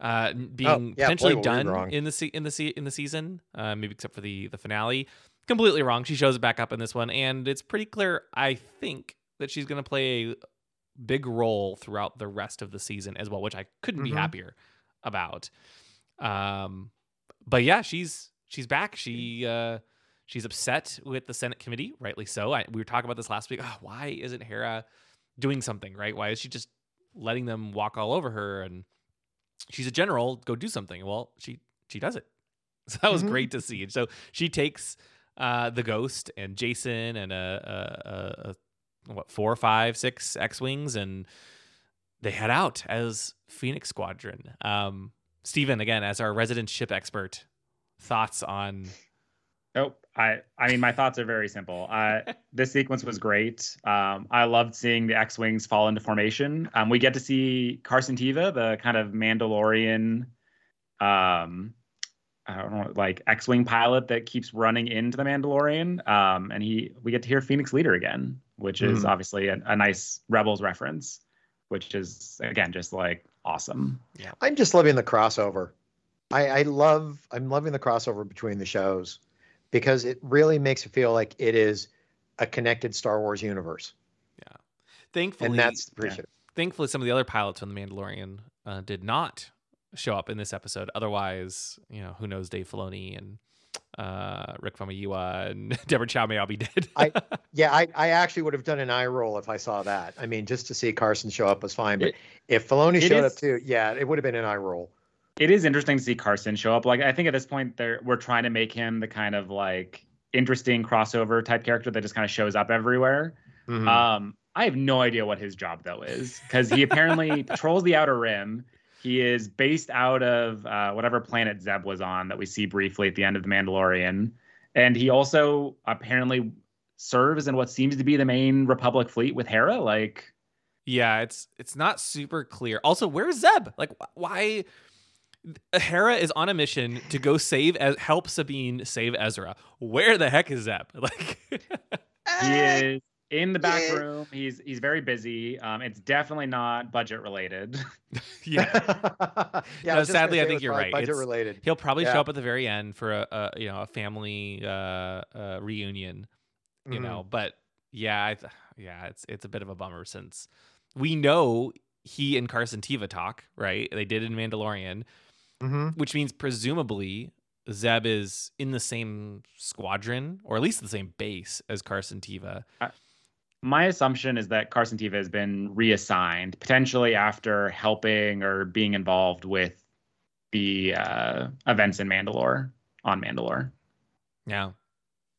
[SPEAKER 8] uh, being
[SPEAKER 7] Oh, yeah,
[SPEAKER 8] potentially
[SPEAKER 7] boy, we
[SPEAKER 8] done in the se- in the se- in the season, uh, maybe except for the the finale. Completely wrong. She shows it back up in this one, and it's pretty clear. I think that she's going to play a big role throughout the rest of the season as well, which I couldn't be
[SPEAKER 7] Mhm.
[SPEAKER 8] happier about. Um, but yeah, she's she's back. She uh, she's upset with the Senate committee, rightly so. I, we were talking about this last week. Oh, why isn't Hera doing something? Right? Why is she just letting them walk all over her? And she's a general. Go do something. Well, she she does it. So that was
[SPEAKER 7] Mhm.
[SPEAKER 8] great to see. And so she takes uh, the ghost and Jacen and a, a, a, a what four, five, six X wings, and they head out as Phoenix Squadron. Um, Stephen, again, as our resident ship expert, thoughts on
[SPEAKER 6] Nope. I I mean my thoughts are very simple. Uh, this sequence was great. Um, I loved seeing the X-wings fall into formation. Um, we get to see Carson Teva, the kind of Mandalorian, um, I don't know, like X-wing pilot that keeps running into the Mandalorian. Um, and he we get to hear Phoenix Leader again, which is
[SPEAKER 7] Mhm.
[SPEAKER 6] obviously a, a nice Rebels reference, which is again just like awesome.
[SPEAKER 7] Yeah, I'm just loving the crossover. I, I love I'm loving the crossover between the shows because it really makes it feel like it is a connected Star Wars universe, Yeah,
[SPEAKER 8] thankfully
[SPEAKER 7] and that's appreciative.
[SPEAKER 8] thankfully some of the other pilots from the Mandalorian uh, did not show up in this episode. Otherwise, you know, who knows Dave Filoni and uh, Rick Famuyiwa and Deborah Chow may all be dead.
[SPEAKER 7] I- Yeah, I, I actually would have done an eye roll if I saw that. I mean, just to see Carson show up was fine, but
[SPEAKER 6] It-
[SPEAKER 7] if Filoni showed
[SPEAKER 6] is-
[SPEAKER 7] up too, yeah, it would have been an eye roll.
[SPEAKER 6] It is interesting to see Carson show up. Like I think at this point they're we're trying to make him the kind of like interesting crossover type character that just kind of shows up everywhere.
[SPEAKER 7] Mhm.
[SPEAKER 6] Um, I have no idea what his job though is because he apparently patrols the outer rim. He is based out of uh, whatever planet Zeb was on that we see briefly at the end of the Mandalorian, and he also apparently serves in what seems to be the main Republic fleet with Hera. Like,
[SPEAKER 8] Yeah, it's it's not super clear. Also, where's Zeb? Like, wh- why? Hera is on a mission to go save, Ez- help Sabine save Ezra. Where the heck is Zeb? Like,
[SPEAKER 6] he is in the back
[SPEAKER 7] yeah.
[SPEAKER 6] room. He's he's very busy. Um, it's definitely not budget related.
[SPEAKER 8] yeah,
[SPEAKER 7] yeah,
[SPEAKER 8] No,
[SPEAKER 7] was
[SPEAKER 8] sadly, I think you're right.
[SPEAKER 7] Budget
[SPEAKER 8] It's-
[SPEAKER 7] related.
[SPEAKER 8] he'll probably show up at the very end for a, a you know a family uh, uh, reunion. You
[SPEAKER 7] Mhm.
[SPEAKER 8] know, but yeah, I th- yeah, it's it's a bit of a bummer since we know he and Carson Teva talk right. They did in Mandalorian.
[SPEAKER 7] Hmm
[SPEAKER 8] which means presumably Zeb is in the same squadron or at least the same base as Carson Teva.
[SPEAKER 6] My assumption is that Carson Teva has been reassigned, potentially after helping or being involved with the uh, events in Mandalore on Mandalore.
[SPEAKER 8] Yeah.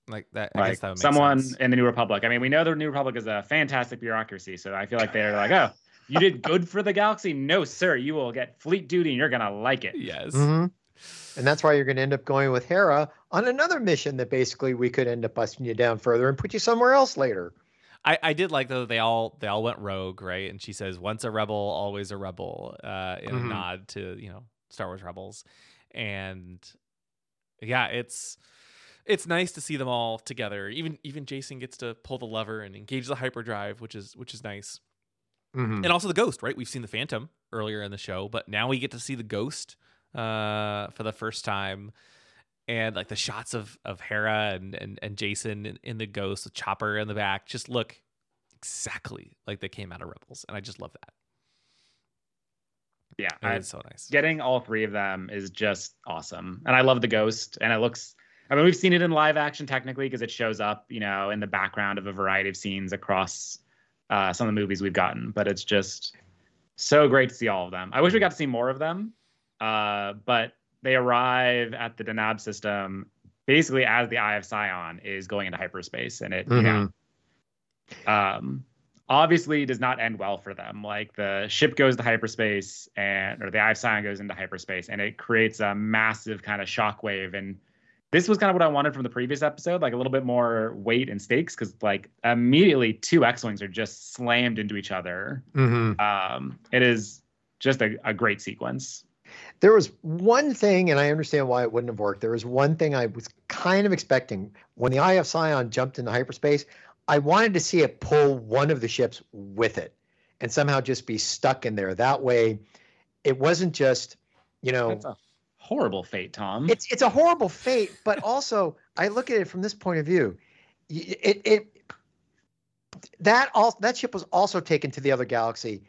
[SPEAKER 8] Like that. I guess
[SPEAKER 6] Like
[SPEAKER 8] that would make
[SPEAKER 6] someone
[SPEAKER 8] sense.
[SPEAKER 6] in the New Republic. I mean, we know the New Republic is a fantastic bureaucracy, so I feel like they're like, oh, you did good for the galaxy? No, sir. You will get fleet duty, and you're gonna like it.
[SPEAKER 8] Yes.
[SPEAKER 7] hmm And that's why you're going to end up going with Hera on another mission that basically we could end up busting you down further and put you somewhere else later.
[SPEAKER 8] I, I did like though they all they all went rogue, right? And she says, "Once a rebel, always a rebel," uh, in
[SPEAKER 7] Mhm.
[SPEAKER 8] a nod to you know Star Wars Rebels, and yeah, it's it's nice to see them all together. Even even Jacen gets to pull the lever and engage the hyperdrive, which is which is nice.
[SPEAKER 7] Mhm.
[SPEAKER 8] and also the ghost right we've seen the phantom earlier in the show but now we get to see the ghost uh for the first time and like the shots of of hera and and, and jacen in, in the ghost with chopper in the back just look exactly like they came out of rebels and i just love that
[SPEAKER 6] Yeah,
[SPEAKER 8] It
[SPEAKER 6] I-
[SPEAKER 8] is so nice
[SPEAKER 6] getting all three of them is just awesome. And I love the ghost, and it looks. I mean, we've seen it in live action technically because it shows up, you know, in the background of a variety of scenes across uh, some of the movies we've gotten. But it's just so great to see all of them. I wish we got to see more of them, uh, but they arrive at the Denab system basically as the Eye of Sion is going into hyperspace, and it, you know, um, obviously does not end well for them. Like the ship goes to hyperspace and or the Eye of Sion goes into hyperspace and it creates a massive kind of shockwave. And this was kind of what I wanted from the previous episode, like a little bit more weight and stakes, because like immediately two X-Wings are just slammed into each other.
[SPEAKER 7] Mhm.
[SPEAKER 6] Um, it is just a, a great sequence.
[SPEAKER 7] There was one thing, and I understand why it wouldn't have worked. There was one thing I was kind of expecting when the Eye of Sion jumped into hyperspace. I wanted to see it pull one of the ships with it, and somehow just be stuck in there. That way, it wasn't just, you know,
[SPEAKER 6] That's a horrible fate, Tom.
[SPEAKER 7] it's it's a horrible fate. But also, I look at it from this point of view. It it that all that ship was also taken to the other galaxy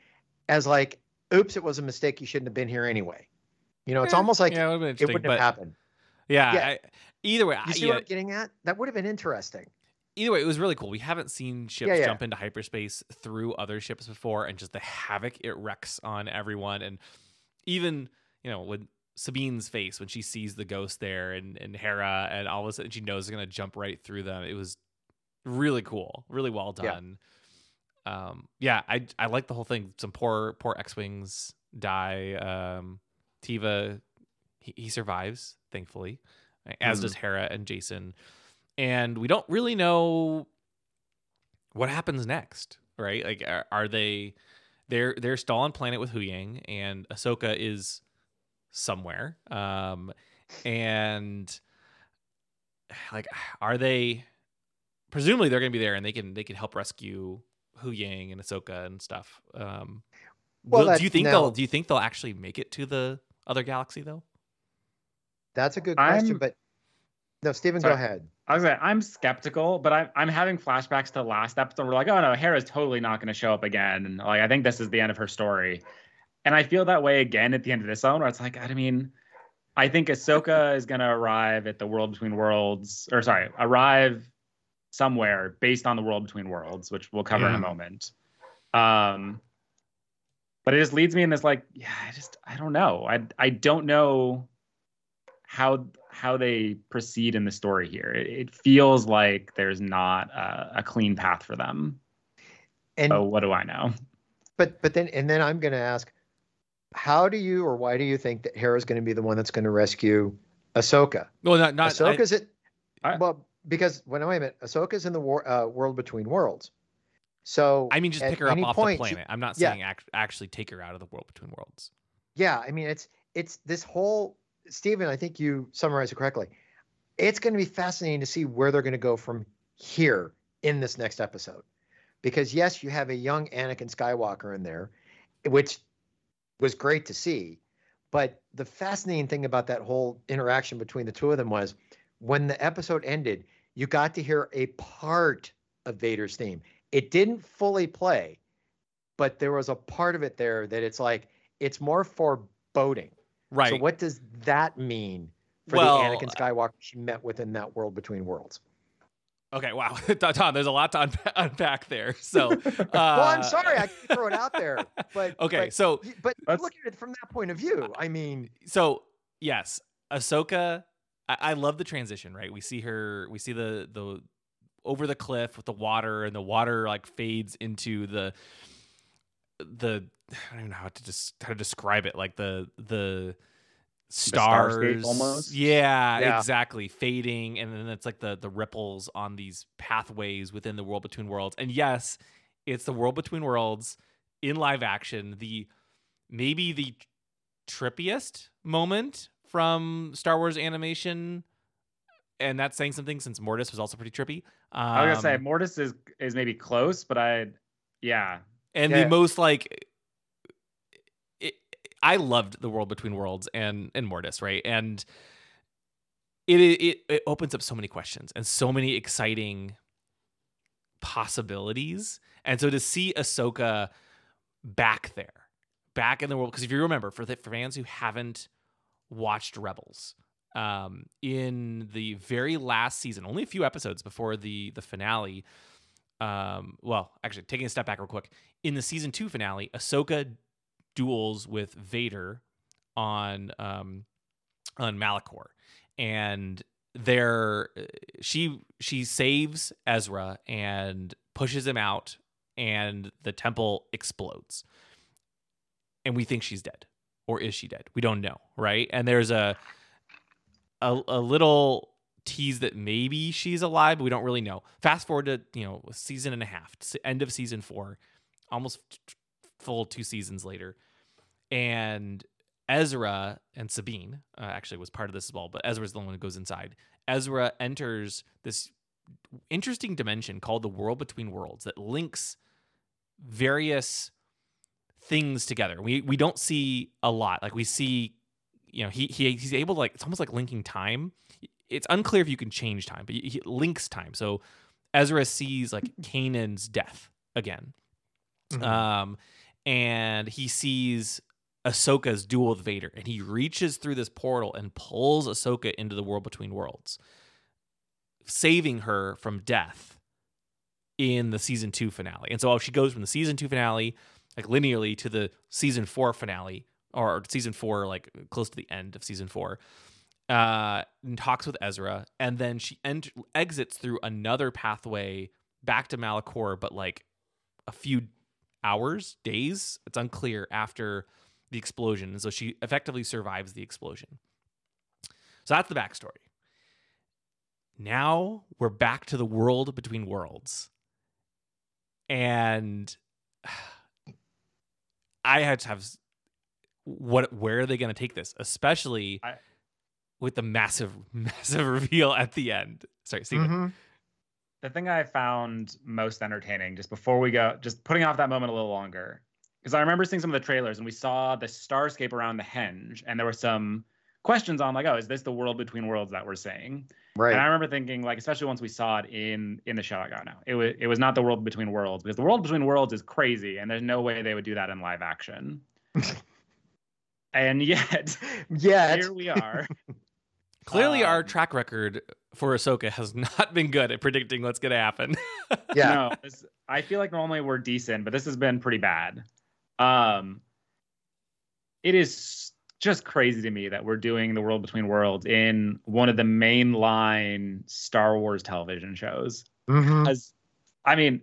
[SPEAKER 7] as like, oops, it was a mistake. You shouldn't have been here anyway. You know, it's
[SPEAKER 8] Eh,
[SPEAKER 7] almost like
[SPEAKER 8] yeah, it, would've been
[SPEAKER 7] it
[SPEAKER 8] interesting,
[SPEAKER 7] wouldn't have happened.
[SPEAKER 8] yeah,
[SPEAKER 7] Yeah.
[SPEAKER 8] I, either way I,
[SPEAKER 7] You see
[SPEAKER 8] yeah,
[SPEAKER 7] what I'm getting at? That would have been interesting.
[SPEAKER 8] either way, it was really cool. We haven't seen ships
[SPEAKER 7] yeah.
[SPEAKER 8] jump into hyperspace through other ships before, and just the havoc it wrecks on everyone. And even you know when Sabine's face when she sees the ghost there, and and Hera, and all of a sudden she knows it's gonna jump right through them. It was really cool, really well
[SPEAKER 7] Yeah.
[SPEAKER 8] done. Um, yeah, I I like the whole thing. Some poor poor X wings die. Um, Teva he, he survives thankfully, as
[SPEAKER 7] Mhm.
[SPEAKER 8] does Hera and Jacen and we don't really know what happens next, right? Like, are, are they they're they're still on planet with Hu Yang, and Ahsoka is somewhere, um, and like, are they? Presumably, they're going to be there, and they can they can help rescue Hu Huyang and Ahsoka and stuff. Um,
[SPEAKER 7] Well,
[SPEAKER 8] will- do you think
[SPEAKER 7] now-
[SPEAKER 8] they'll do you think they'll actually make it to the other galaxy though?
[SPEAKER 7] That's a good question,
[SPEAKER 6] I'm-
[SPEAKER 7] but no, Stephen,
[SPEAKER 6] Sorry.
[SPEAKER 7] go ahead.
[SPEAKER 6] I was like, I'm skeptical, but I'm I'm having flashbacks to last episode. We're like, oh no, Hera's totally not going to show up again. And like, I think this is the end of her story. And I feel that way again at the end of this one, where it's like, I mean, I think Ahsoka is going to arrive at the World Between Worlds, or sorry, arrive somewhere based on the World Between Worlds, which we'll cover in a moment. Um, but it just leads me in this like, yeah, I just I don't know. I I don't know how how they proceed in the story here. It, it feels like there's not a, a clean path for them.
[SPEAKER 7] And
[SPEAKER 6] Oh, what do I know?
[SPEAKER 7] but but then and then I'm going to ask, how do you or why do you think that Hera's going to be the one that's going to rescue Ahsoka?
[SPEAKER 8] Well, not not I-
[SPEAKER 7] Ahsoka's it.
[SPEAKER 6] I-
[SPEAKER 7] well, because when wait a minute, Ahsoka's in the war, uh, world between worlds. So
[SPEAKER 8] I mean, just pick her up off
[SPEAKER 7] point,
[SPEAKER 8] the planet. I'm not
[SPEAKER 7] yeah.
[SPEAKER 8] saying act- actually take her out of the world between worlds.
[SPEAKER 7] yeah, I mean it's it's this whole Stephen. I think you summarized it correctly. It's going to be fascinating to see where they're going to go from here in this next episode, because yes, you have a young Anakin Skywalker in there, which was great to see. But the fascinating thing about that whole interaction between the two of them was when the episode ended, you got to hear a part of Vader's theme. It didn't fully play, but there was a part of it there that it's like it's more foreboding
[SPEAKER 8] Right.
[SPEAKER 7] So what does that mean for
[SPEAKER 8] Well,
[SPEAKER 7] the Anakin Skywalker she met within that world between worlds?
[SPEAKER 8] Okay, wow, Tom, there's a lot to unpa- unpack there. So, uh,
[SPEAKER 7] well, I'm sorry, I can throw it out there, but
[SPEAKER 8] Okay,
[SPEAKER 7] but,
[SPEAKER 8] so
[SPEAKER 7] but
[SPEAKER 6] let's-
[SPEAKER 7] look at it from that point of view. I mean,
[SPEAKER 8] so yes, Ahsoka. I, I love the transition. Right, we see her. We see the the over the cliff with the water, and the water like fades into the the. I don't even know how to just how to describe it. Like the the stars
[SPEAKER 6] starscape almost?
[SPEAKER 8] Yeah,
[SPEAKER 7] Yeah.
[SPEAKER 8] exactly. Fading, and then it's like the the ripples on these pathways within the world between worlds. And yes, it's the world between worlds in live action. The maybe the trippiest moment from Star Wars animation, and that's saying something since Mortis was also pretty trippy. Um,
[SPEAKER 6] I was gonna say Mortis is is maybe close, but I, yeah,
[SPEAKER 8] and
[SPEAKER 7] Yeah.
[SPEAKER 8] the most like it, I loved the world between worlds and and Mortis, right? And it, it it opens up so many questions and so many exciting possibilities. And so to see Ahsoka back there, back in the world, because if you remember, for the for fans who haven't watched Rebels, um, in the very last season, only a few episodes before the the finale. Um, well, actually, taking a step back real quick, in the season two finale, Ahsoka duels with Vader on um on Malachor, and there she she saves Ezra and pushes him out, and the temple explodes, and we think she's dead, or is she dead? We don't know, right? And there's a a, a little tease that maybe she's alive, but we don't really know. Fast forward to you know season and a half, end of season four, almost full two seasons later, and Ezra and Sabine uh, actually was part of this as well, but Ezra's the one who goes inside. Ezra enters this interesting dimension called the world between worlds that links various things together. We we don't see a lot. Like we see, you know, he he he's able to like it's almost like linking time. It's unclear if you can change time, but he, links time. So Ezra sees like Kanan's death again,
[SPEAKER 7] Mhm.
[SPEAKER 8] um, and he sees Ahsoka's duel with Vader, and he reaches through this portal and pulls Ahsoka into the world between worlds, saving her from death in the season two finale. And so she goes from the season two finale, like linearly, to the season four finale, or season four, like close to the end of season four. Uh, and talks with Ezra, and then she ent- exits through another pathway back to Malachor, but like a few hours, days, it's unclear after the explosion. And so she effectively survives the explosion. So that's the backstory. Now we're back to the world between worlds. And I had to have what where are they going to take this? Especially
[SPEAKER 6] I-
[SPEAKER 8] with the massive massive reveal at the end. Sorry, Stephen.
[SPEAKER 7] Mhm.
[SPEAKER 6] the thing I found most entertaining, just before we go, just putting off that moment a little longer, because I remember seeing some of the trailers and we saw the starscape around the henge, and there were some questions on like, oh, is this the world between worlds that we're seeing?
[SPEAKER 7] right.
[SPEAKER 6] And I remember thinking, like, especially once we saw it in in the show I got now, it was it was not the world between worlds because the world between worlds is crazy, and there's no way they would do that in live action. and yet,
[SPEAKER 7] yeah,
[SPEAKER 6] here we are.
[SPEAKER 8] Clearly, our
[SPEAKER 6] Um,
[SPEAKER 8] track record for Ahsoka has not been good at predicting what's going to happen.
[SPEAKER 7] yeah.
[SPEAKER 6] No, this, I feel like normally we're decent, but this has been pretty bad. Um, it is just crazy to me that we're doing the world between worlds in one of the mainline Star Wars television shows.
[SPEAKER 7] Mhm.
[SPEAKER 6] As I mean,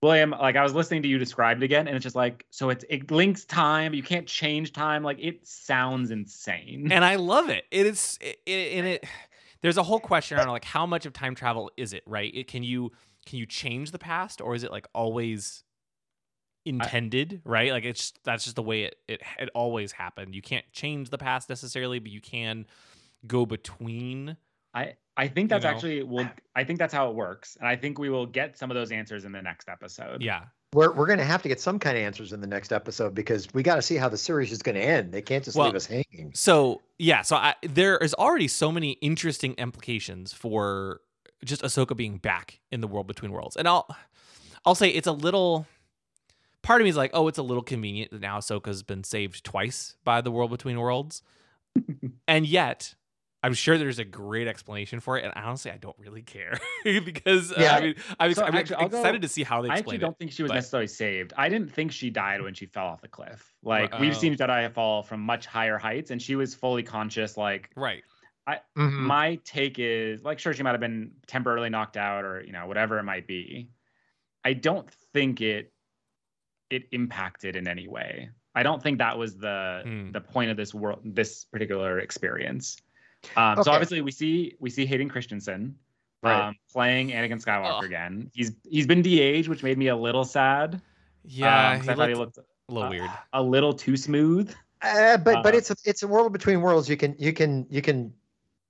[SPEAKER 6] William, like I was listening to you describe it again, and it's just like so it's it links time. You can't change time. Like it sounds insane.
[SPEAKER 8] and I love it. It is, it, it, and it. There's a whole question around like how much of time travel is it, right? It, can you can you change the past, or is it like always intended, right? Like it's that's just the way it it it always happened. You can't change the past necessarily, but you can go between.
[SPEAKER 6] I I think that's
[SPEAKER 8] know?
[SPEAKER 6] actually well. I think that's how it works, and I think we will get some of those answers in the next episode.
[SPEAKER 8] Yeah,
[SPEAKER 7] We're we're going to have to get some kind of answers in the next episode because we got to see how the series is going to end. They can't just
[SPEAKER 8] Well,
[SPEAKER 7] leave us hanging.
[SPEAKER 8] So yeah, so I, there is already so many interesting implications for just Ahsoka being back in the world between worlds, and I'll I'll say it's a little. Part of me is like, oh, it's a little convenient that now Ahsoka's been saved twice by the world between worlds. And yet, I'm sure there's a great explanation for it, and honestly, I don't really care because uh,
[SPEAKER 7] Yeah.
[SPEAKER 8] I mean, I'm,
[SPEAKER 6] So
[SPEAKER 8] I'm
[SPEAKER 6] actually, I'll go-
[SPEAKER 8] excited to see how they
[SPEAKER 6] I actually don't
[SPEAKER 8] it.
[SPEAKER 6] think she was
[SPEAKER 8] but-
[SPEAKER 6] necessarily saved. I didn't think she died when she fell off the cliff. Like
[SPEAKER 8] Right.
[SPEAKER 6] we've
[SPEAKER 8] Oh.
[SPEAKER 6] seen Jedi fall from much higher heights, and she was fully conscious. Like
[SPEAKER 8] Right.
[SPEAKER 7] Mhm.
[SPEAKER 6] my take is, like, sure, she might have been temporarily knocked out, or you know, whatever it might be. I don't think it it impacted in any way. I don't think that was the
[SPEAKER 8] Hmm.
[SPEAKER 6] the point of this world, this particular experience. Um,
[SPEAKER 7] Okay.
[SPEAKER 6] So obviously, we see we see Hayden Christensen
[SPEAKER 7] Right.
[SPEAKER 6] um, playing Anakin Skywalker
[SPEAKER 8] Ugh.
[SPEAKER 6] again. He's he's been de-aged, which made me a little sad.
[SPEAKER 8] Yeah,
[SPEAKER 6] um, 'cause
[SPEAKER 8] he
[SPEAKER 6] I thought he
[SPEAKER 8] looked
[SPEAKER 6] looked
[SPEAKER 8] a little
[SPEAKER 6] uh,
[SPEAKER 8] weird.
[SPEAKER 6] a little too smooth.
[SPEAKER 7] Uh, but but
[SPEAKER 6] Uh,
[SPEAKER 7] it's a, it's a world between worlds. You can you can you can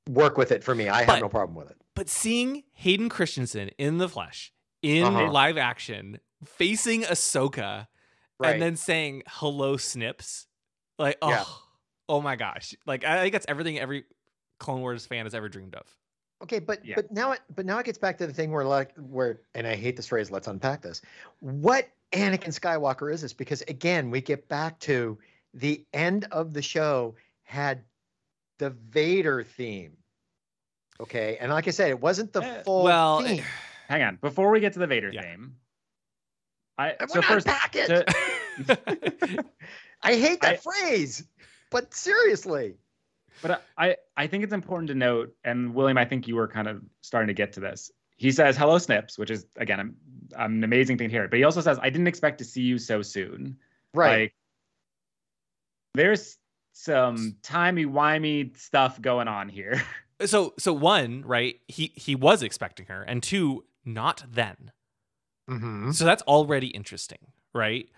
[SPEAKER 7] work with it for me. I have
[SPEAKER 8] But-
[SPEAKER 7] no problem with it.
[SPEAKER 8] But seeing Hayden Christensen in the flesh, in
[SPEAKER 7] Uh-huh.
[SPEAKER 8] live action, facing Ahsoka,
[SPEAKER 7] Right.
[SPEAKER 8] and then saying hello Snips, like oh,
[SPEAKER 7] Yeah.
[SPEAKER 8] oh my gosh, like I think that's everything every Clone Wars fan has ever dreamed of.
[SPEAKER 7] Okay, but
[SPEAKER 6] Yeah.
[SPEAKER 7] but now it but now it gets back to the thing where like where and I hate this phrase. Let's unpack this. What Anakin Skywalker is this? Because again, we get back to the end of the show had the Vader theme. Okay, and like I said, it wasn't the
[SPEAKER 6] Eh,
[SPEAKER 7] full
[SPEAKER 8] well,
[SPEAKER 7] theme.
[SPEAKER 6] Hang on, before we get to the Vader
[SPEAKER 8] Yeah.
[SPEAKER 6] theme, I
[SPEAKER 7] I
[SPEAKER 6] so first
[SPEAKER 7] unpack
[SPEAKER 6] to-
[SPEAKER 7] I hate that
[SPEAKER 6] I-
[SPEAKER 7] phrase, but seriously.
[SPEAKER 6] But I, I think it's important to note, and William, I think you were kind of starting to get to this. He says, "Hello, Snips," which is again an, an amazing thing to hear. But he also says, "I didn't expect to see you so soon."
[SPEAKER 7] Right.
[SPEAKER 6] Like, there's some timey wimey stuff going on here.
[SPEAKER 8] so so one right, he he was expecting her, and two, not then.
[SPEAKER 7] hmm
[SPEAKER 8] So that's already interesting, right?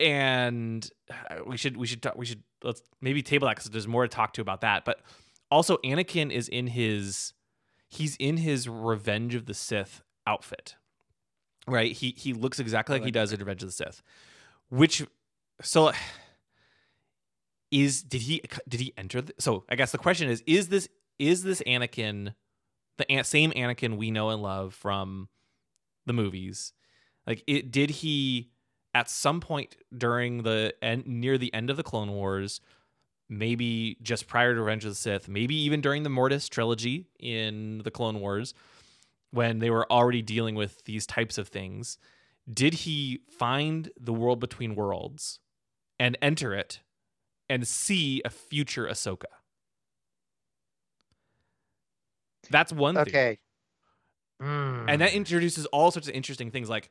[SPEAKER 8] And uh, we should we should talk, we should let's maybe table that because there's more to talk to about that. But also, Anakin is in his he's in his Revenge of the Sith outfit, right? He he looks exactly like he
[SPEAKER 6] like
[SPEAKER 8] does in Revenge of the Sith, which so is did he did he enter? The, so I guess the question is: is this is this Anakin the an- same Anakin we know and love from the movies? Like, it did he at some point during the end near the end of the Clone Wars, maybe just prior to Revenge of the Sith, maybe even during the Mortis trilogy in the Clone Wars, when they were already dealing with these types of things, did he find the world between worlds and enter it and see a future Ahsoka? That's one thing.
[SPEAKER 7] Okay. Hmm.
[SPEAKER 8] And that introduces all sorts of interesting things like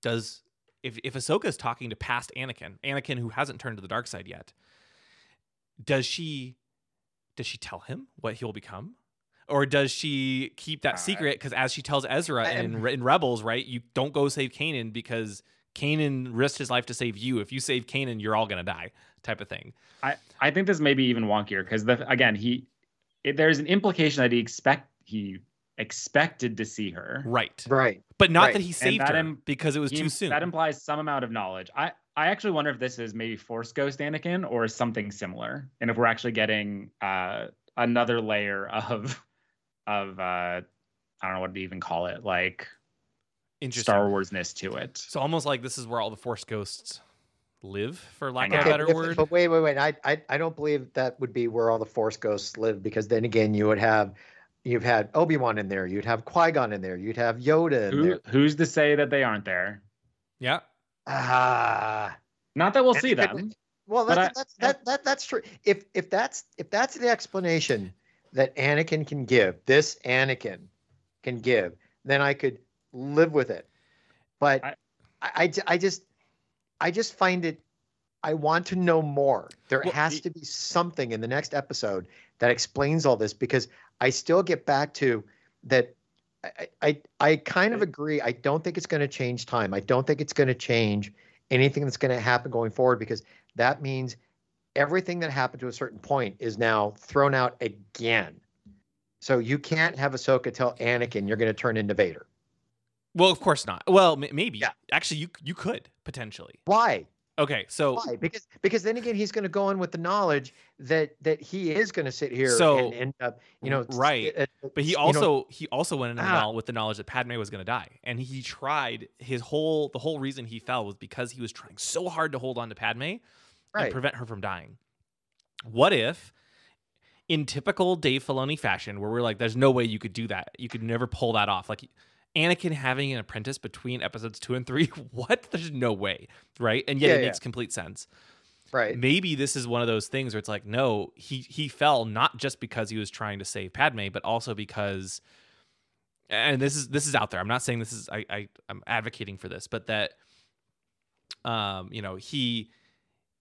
[SPEAKER 8] does if if Ahsoka is talking to past Anakin, Anakin who hasn't turned to the dark side yet, does she does she tell him what he'll become? Or does she keep that
[SPEAKER 6] Uh,
[SPEAKER 8] secret? Because as she tells Ezra in, in Rebels, right, you don't go save Kanan because Kanan risked his life to save you. If you save Kanan, you're all gonna die, type of thing.
[SPEAKER 6] I, I think this may be even wonkier because the again he it, there's an implication that he expect he expected to see her.
[SPEAKER 8] Right.
[SPEAKER 7] right.
[SPEAKER 8] But not
[SPEAKER 7] Right.
[SPEAKER 8] that he saved
[SPEAKER 6] that
[SPEAKER 8] her
[SPEAKER 6] im-
[SPEAKER 8] because it was
[SPEAKER 6] He-
[SPEAKER 8] too soon.
[SPEAKER 6] That implies some amount of knowledge. I I actually wonder if this is maybe Force Ghost Anakin or something similar, and if we're actually getting uh, another layer of of uh, I don't know what to even call it, like
[SPEAKER 8] Interesting.
[SPEAKER 6] Star Warsness to it.
[SPEAKER 8] So almost like this is where all the Force ghosts live, for lack
[SPEAKER 6] Hang
[SPEAKER 8] of a better
[SPEAKER 7] if-
[SPEAKER 8] word.
[SPEAKER 7] But wait, wait, wait. I, I, I don't believe that would be where all the Force ghosts live because then again, you would have, you've had Obi Wan in there, you'd have Qui Gon in there, you'd have Yoda in
[SPEAKER 6] Who,
[SPEAKER 7] there.
[SPEAKER 6] who's to say that they aren't there?
[SPEAKER 8] yeah.
[SPEAKER 7] Ah.
[SPEAKER 6] Not that we'll see
[SPEAKER 7] if it-
[SPEAKER 6] them.
[SPEAKER 7] Well, that's,
[SPEAKER 6] I-
[SPEAKER 7] that's that, that that's true. If if that's if that's the explanation that Anakin can give, this Anakin can give, then I could live with it. But
[SPEAKER 6] I
[SPEAKER 7] just I just find it. I want to know more. There
[SPEAKER 8] Well,
[SPEAKER 7] has
[SPEAKER 6] y-
[SPEAKER 7] to be something in the next episode that explains all this because I still get back to that. I, I, I kind of agree. I don't think it's going to change time. I don't think it's going to change anything that's going to happen going forward because that means everything that happened to a certain point is now thrown out again. So you can't have Ahsoka tell Anakin you're going to turn into Vader.
[SPEAKER 8] Well, of course not. Well, m- maybe.
[SPEAKER 7] Yeah.
[SPEAKER 8] Actually, you you could potentially.
[SPEAKER 7] Why?
[SPEAKER 8] Okay, so
[SPEAKER 7] Why? Because because then again he's going to go in with the knowledge that that he is going to sit here
[SPEAKER 8] So-
[SPEAKER 7] and end up you know
[SPEAKER 8] Right.
[SPEAKER 7] uh, uh,
[SPEAKER 8] but he
[SPEAKER 7] you know,
[SPEAKER 8] also he also went in
[SPEAKER 7] Ah.
[SPEAKER 8] with the knowledge that Padme was going to die, and he tried his whole the whole reason he fell was because he was trying so hard to hold on to Padme and prevent her from dying. What if in typical Dave Filoni fashion, where we're like, there's no way you could do that. You could never pull that off. Like Anakin having an apprentice between episodes two and three. what? There's no way, right? And yet
[SPEAKER 7] Yeah,
[SPEAKER 8] it
[SPEAKER 7] yeah.
[SPEAKER 8] makes complete sense.
[SPEAKER 7] Right.
[SPEAKER 8] Maybe this is one of those things where it's like, no, he he fell not just because he was trying to save Padme, but also because and this is this is out there. I'm not saying this is I, I I'm advocating for this, but that um, you know, he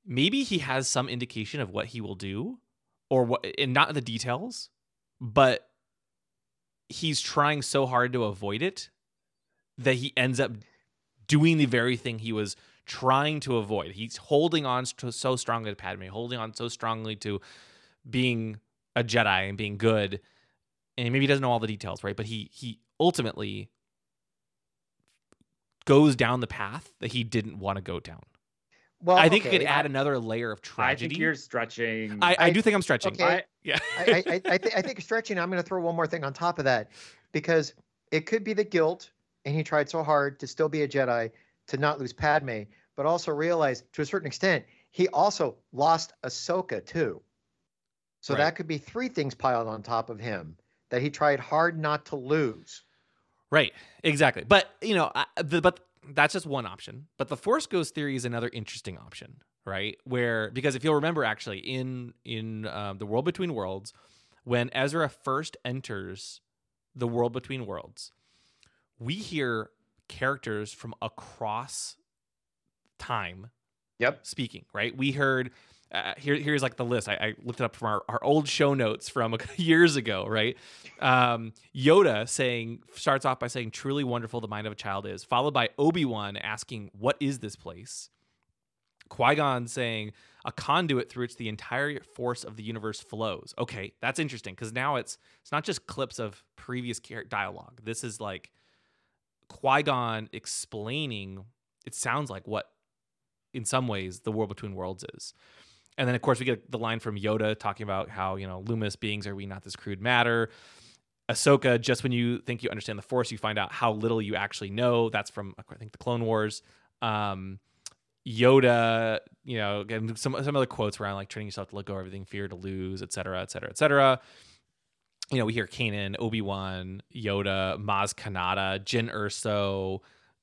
[SPEAKER 8] maybe he has some indication of what he will do or what and not the details, but he's trying so hard to avoid it that he ends up doing the very thing he was trying to avoid. He's holding on so strongly to Padme, holding on so strongly to being a Jedi and being good. And maybe he doesn't know all the details, right? But he he ultimately goes down the path that he didn't want to go down.
[SPEAKER 7] Well,
[SPEAKER 8] I think
[SPEAKER 7] okay,
[SPEAKER 8] it could add another layer of tragedy.
[SPEAKER 6] I
[SPEAKER 8] tragedy.
[SPEAKER 6] think you're stretching.
[SPEAKER 8] I, I
[SPEAKER 7] I-
[SPEAKER 8] do think I'm stretching.
[SPEAKER 7] okay.
[SPEAKER 6] I-
[SPEAKER 8] yeah.
[SPEAKER 7] I, I, I, I, th- I think stretching. I'm going to throw one more thing on top of that, because it could be the guilt, and he tried so hard to still be a Jedi, to not lose Padme, but also realize to a certain extent he also lost Ahsoka too. So
[SPEAKER 8] Right.
[SPEAKER 7] that could be three things piled on top of him that he tried hard not to lose.
[SPEAKER 8] Right. Exactly. But you know, I, the, but that's just one option. But the Force Ghost theory is another interesting option, right? Where because if you'll remember, actually, in in um, the World Between Worlds, when Ezra first enters the World Between Worlds, we hear characters from across time
[SPEAKER 7] Yep.
[SPEAKER 8] speaking, right? We heard uh, here. Here's like the list. I, I looked it up from our, our old show notes from years ago, right? Um, Yoda saying starts off by saying, "Truly wonderful, the mind of a child is," followed by Obi Wan asking, "What is this place?" Qui Gon saying, "A conduit through which the entire force of the universe flows." Okay, that's interesting because now it's it's not just clips of previous dialogue. This is like Qui Gon explaining. It sounds like what, in some ways, the world between worlds is. And then, of course, we get the line from Yoda talking about how, you know, luminous beings are we not this crude matter. Ahsoka, just when you think you understand the Force, you find out how little you actually know. That's from, I think, the Clone Wars. Um, Yoda, you know, again, some some other quotes around like training yourself to let go of everything, fear to lose, et cetera, et cetera, et cetera. You know, we hear Kanan, Obi Wan, Yoda, Maz Kanata, Jyn Erso,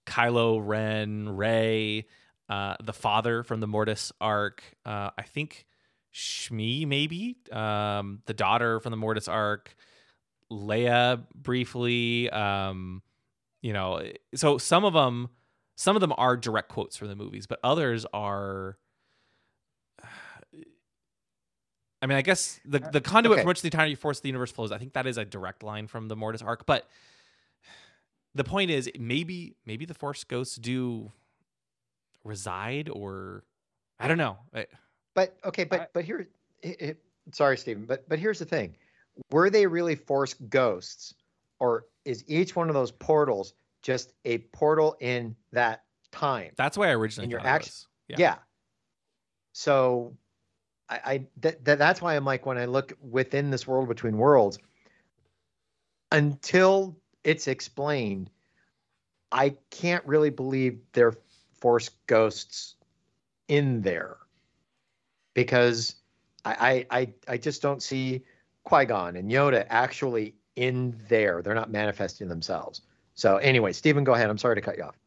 [SPEAKER 8] Kylo Ren, Rey, uh, the father from the Mortis arc. Uh, I think Shmi, maybe um, the daughter from the Mortis arc. Leia briefly. Um, you know, so some of them, some of them are direct quotes from the movies, but others are. I mean, I guess the the conduit
[SPEAKER 7] okay.
[SPEAKER 8] from which the entire force of the universe flows. I think that is a direct line from the Mortis arc, but the point is maybe maybe the force ghosts do reside or i don't know I-
[SPEAKER 7] But okay, but
[SPEAKER 6] I-
[SPEAKER 7] but here, it, it, sorry, Stephen, but but here's the thing: were they really Force ghosts, or is each one of those portals just a portal in that time?
[SPEAKER 8] that's why i originally
[SPEAKER 7] And your
[SPEAKER 8] thought it
[SPEAKER 7] action-
[SPEAKER 8] yeah.
[SPEAKER 7] yeah. So, I, I that, that that's why I'm like when I look within this world between worlds, until it's explained, I can't really believe they're Force ghosts in there because I I I, I just don't see Qui Gon and Yoda actually in there. They're not manifesting themselves. So anyway, Stephen, go ahead. I'm sorry to cut you off.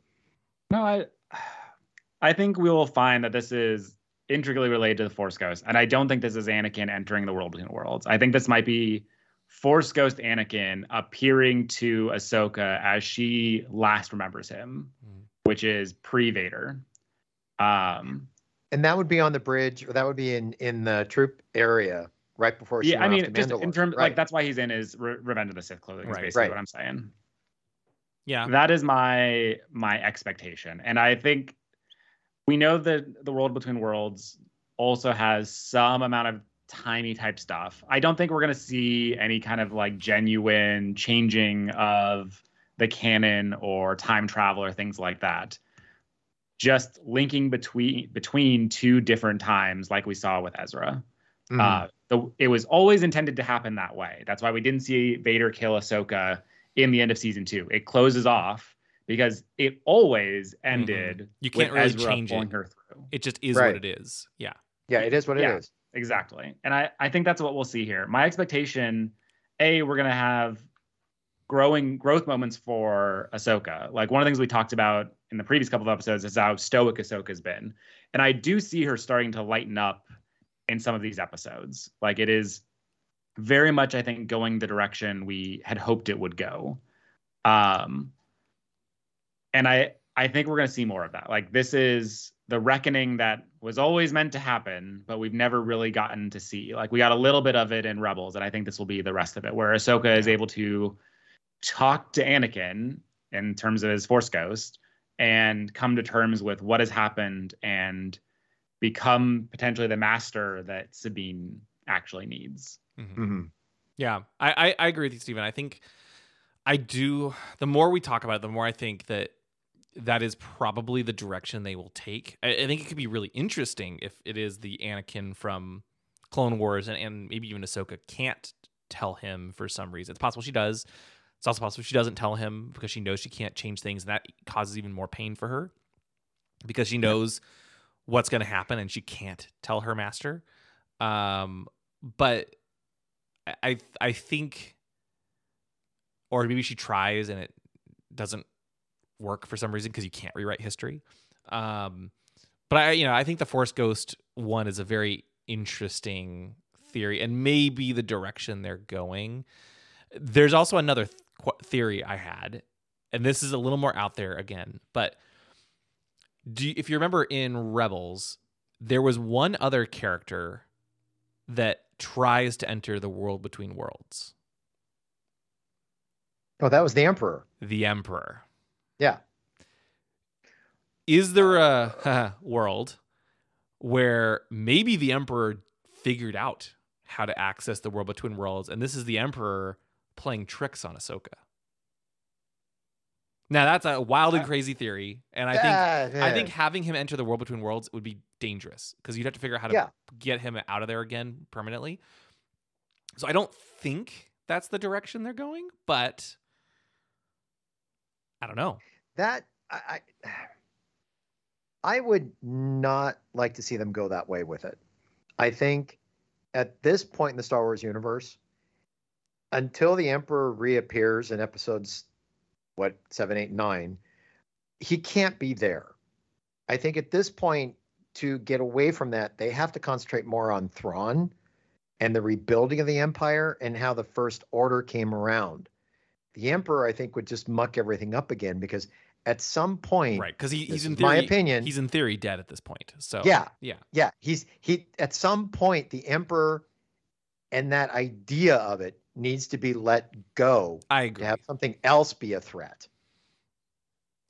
[SPEAKER 6] No, I I think we will find that this is intricately related to the Force Ghost, and I don't think this is Anakin entering the world between worlds. I think this might be Force Ghost Anakin appearing to Ahsoka as she last remembers him,
[SPEAKER 8] Mm.
[SPEAKER 6] Which is pre Vader. Um,
[SPEAKER 7] And that would be on the bridge, or that would be in in the troop area right before she
[SPEAKER 6] yeah, I mean,
[SPEAKER 7] off to
[SPEAKER 6] just in terms
[SPEAKER 7] right.
[SPEAKER 6] like that's why he's in his Re- Revenge of the Sith clothing. Is
[SPEAKER 8] Right.
[SPEAKER 6] basically
[SPEAKER 7] Right.
[SPEAKER 6] what I'm saying.
[SPEAKER 8] yeah
[SPEAKER 6] That is my my expectation, and I think we know that the world between worlds also has some amount of tiny type stuff. I don't think we're gonna see any kind of like genuine changing of the canon or time travel or things like that. Just linking between between two different times, like we saw with Ezra.
[SPEAKER 7] Mhm.
[SPEAKER 6] Uh, the, it was always intended to happen that way. That's why we didn't see Vader kill Ahsoka in the end of season two. It closes off because it always ended.
[SPEAKER 8] Mm-hmm. You can't
[SPEAKER 6] with
[SPEAKER 8] really
[SPEAKER 6] Ezra
[SPEAKER 8] change
[SPEAKER 6] pulling
[SPEAKER 8] it.
[SPEAKER 6] her through.
[SPEAKER 8] it just is
[SPEAKER 7] Right.
[SPEAKER 8] what it is yeah
[SPEAKER 7] yeah, it is what
[SPEAKER 6] yeah.
[SPEAKER 7] it is.
[SPEAKER 6] exactly. And I, I think that's what we'll see here. My expectation, A, we're gonna have growing growth moments for Ahsoka. Like one of the things we talked about in the previous couple of episodes is how stoic Ahsoka's been. And I do see her starting to lighten up in some of these episodes. Like it is very much, I think, going the direction we had hoped it would go. Um and I I think we're gonna see more of that. Like this is the reckoning that was always meant to happen, but we've never really gotten to see. Like we got a little bit of it in Rebels, and I think this will be the rest of it, where Ahsoka is able to talk to Anakin in terms of his Force Ghost and come to terms with what has happened and become potentially the master that Sabine actually needs.
[SPEAKER 8] Mhm.
[SPEAKER 7] Mhm.
[SPEAKER 8] Yeah, I, I I agree with you, Stephen. I think I do. The more we talk about it, the more I think that that is probably the direction they will take. I, I think it could be really interesting if it is the Anakin from Clone Wars and, and maybe even Ahsoka can't tell him for some reason. It's possible she does. It's also possible she doesn't tell him because she knows she can't change things, and that causes even more pain for her because she knows what's going to happen and she can't tell her master. Um, but I I think, or maybe she tries and it doesn't work for some reason because you can't rewrite history. Um, but I you know I think the Force Ghost one is a very interesting theory and maybe the direction they're going. There's also another th- theory I had, and this is a little more out there again, but do you, if you remember in Rebels, there was one other character that tries to enter the world between worlds.
[SPEAKER 7] Oh, that was the Emperor.
[SPEAKER 8] The Emperor.
[SPEAKER 7] Yeah.
[SPEAKER 8] Is there a world where maybe the Emperor figured out how to access the world between worlds, and this is the Emperor playing tricks on Ahsoka? Now that's a wild and uh, crazy theory, and I think
[SPEAKER 7] Yeah,
[SPEAKER 8] I think having him enter the world between worlds would be dangerous because you'd have to figure out how to
[SPEAKER 7] Yeah.
[SPEAKER 8] get him out of there again permanently. So I don't think that's the direction they're going, but I don't know.
[SPEAKER 7] that I, I I would not like to see them go that way with it. I think at this point in the Star Wars universe, until the Emperor reappears in episodes what seven, eight, nine, he can't be there. I think at this point, to get away from that, they have to concentrate more on Thrawn and the rebuilding of the Empire and how the First Order came around. The Emperor, I think, would just muck everything up again because at some point,
[SPEAKER 8] Right, because he, he's in
[SPEAKER 7] is my opinion.
[SPEAKER 8] He's in theory dead at this point. So
[SPEAKER 7] Yeah.
[SPEAKER 8] yeah,
[SPEAKER 7] yeah, he's he at some point the Emperor and that idea of it needs to be let go
[SPEAKER 8] I agree.
[SPEAKER 7] to
[SPEAKER 8] agree.
[SPEAKER 7] have something else be a threat.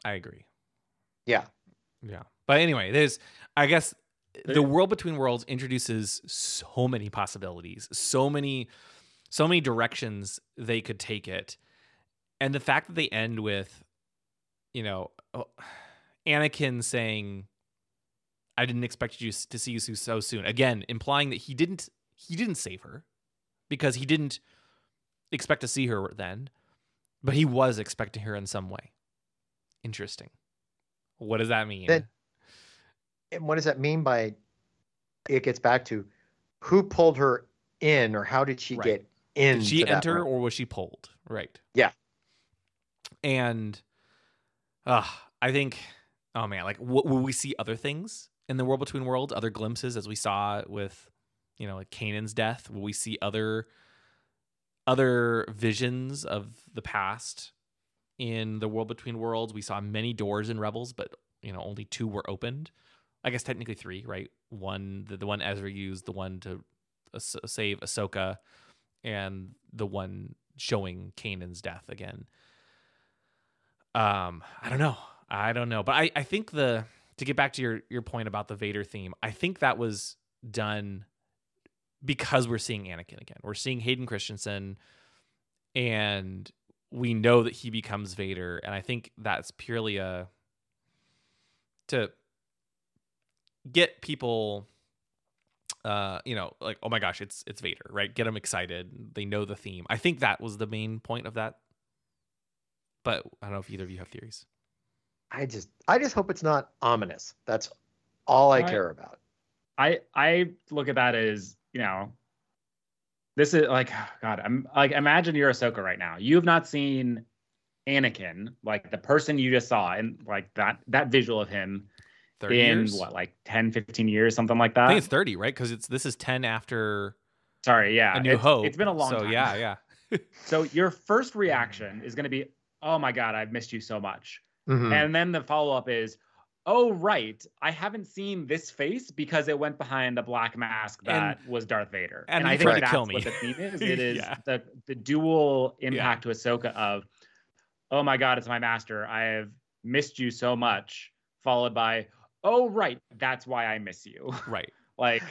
[SPEAKER 8] I agree.
[SPEAKER 7] Yeah.
[SPEAKER 8] Yeah. But anyway, there's I guess
[SPEAKER 6] There-
[SPEAKER 8] the world between worlds introduces so many possibilities, so many so many directions they could take it. And the fact that they end with you know, oh, Anakin saying I didn't expect you to see you so- so soon. Again, implying that he didn't he didn't save her because he didn't expect to see her then, but he was expecting her in some way. Interesting. What does that mean?
[SPEAKER 7] Then- And what does that mean by it gets back to who pulled her in or how did she
[SPEAKER 8] Right.
[SPEAKER 7] get in?
[SPEAKER 8] Did she enter or was she pulled? Right.
[SPEAKER 7] Yeah.
[SPEAKER 8] And uh, I think, oh man, like, w- will we see other things in the world between worlds, other glimpses as we saw with, you know, like Kanan's death? Will we see other other visions of the past in the world between worlds? We saw many doors in Rebels, but you know, only two were opened. I guess technically three, right? One, the, the one Ezra used, the one to as- save Ahsoka, and the one showing Kanan's death again. Um, I don't know. I don't know. But I, I think the to get back to your your point about the Vader theme, I think that was done because we're seeing Anakin again. We're seeing Hayden Christensen and we know that he becomes Vader. And I think that's purely a to get people uh you know like oh my gosh it's it's vader right get them excited they know the theme i think that was the main point of that but i don't know if either of you have theories
[SPEAKER 7] I just I just hope it's not ominous. That's all I
[SPEAKER 6] I-
[SPEAKER 7] care about.
[SPEAKER 6] I I look at that as you know, this is like God. I'm like imagine you're Ahsoka right now. You have not seen Anakin, like the person you just saw, and like that that visual of him in
[SPEAKER 8] years?
[SPEAKER 6] what like 10, 15 years, something like that.
[SPEAKER 8] I think it's 30, right? Because it's this is 10 after
[SPEAKER 6] Sorry, yeah,
[SPEAKER 8] A New
[SPEAKER 6] it's,
[SPEAKER 8] Hope.
[SPEAKER 6] It's been a long
[SPEAKER 8] so
[SPEAKER 6] time.
[SPEAKER 8] yeah, yeah.
[SPEAKER 6] So your first reaction is going to be, "Oh my God, I've missed you so much,"
[SPEAKER 7] Mhm.
[SPEAKER 6] and then the follow up is, "Oh right, I haven't seen this face because it went behind a black mask that was Darth Vader."
[SPEAKER 8] and
[SPEAKER 6] I think that's
[SPEAKER 8] kill me.
[SPEAKER 6] what the theme is. It is
[SPEAKER 8] Yeah.
[SPEAKER 6] the the dual impact to Ahsoka of, "Oh my God, it's my master. I have missed you so much," followed by, "Oh right, that's why I miss you."
[SPEAKER 8] right.
[SPEAKER 6] like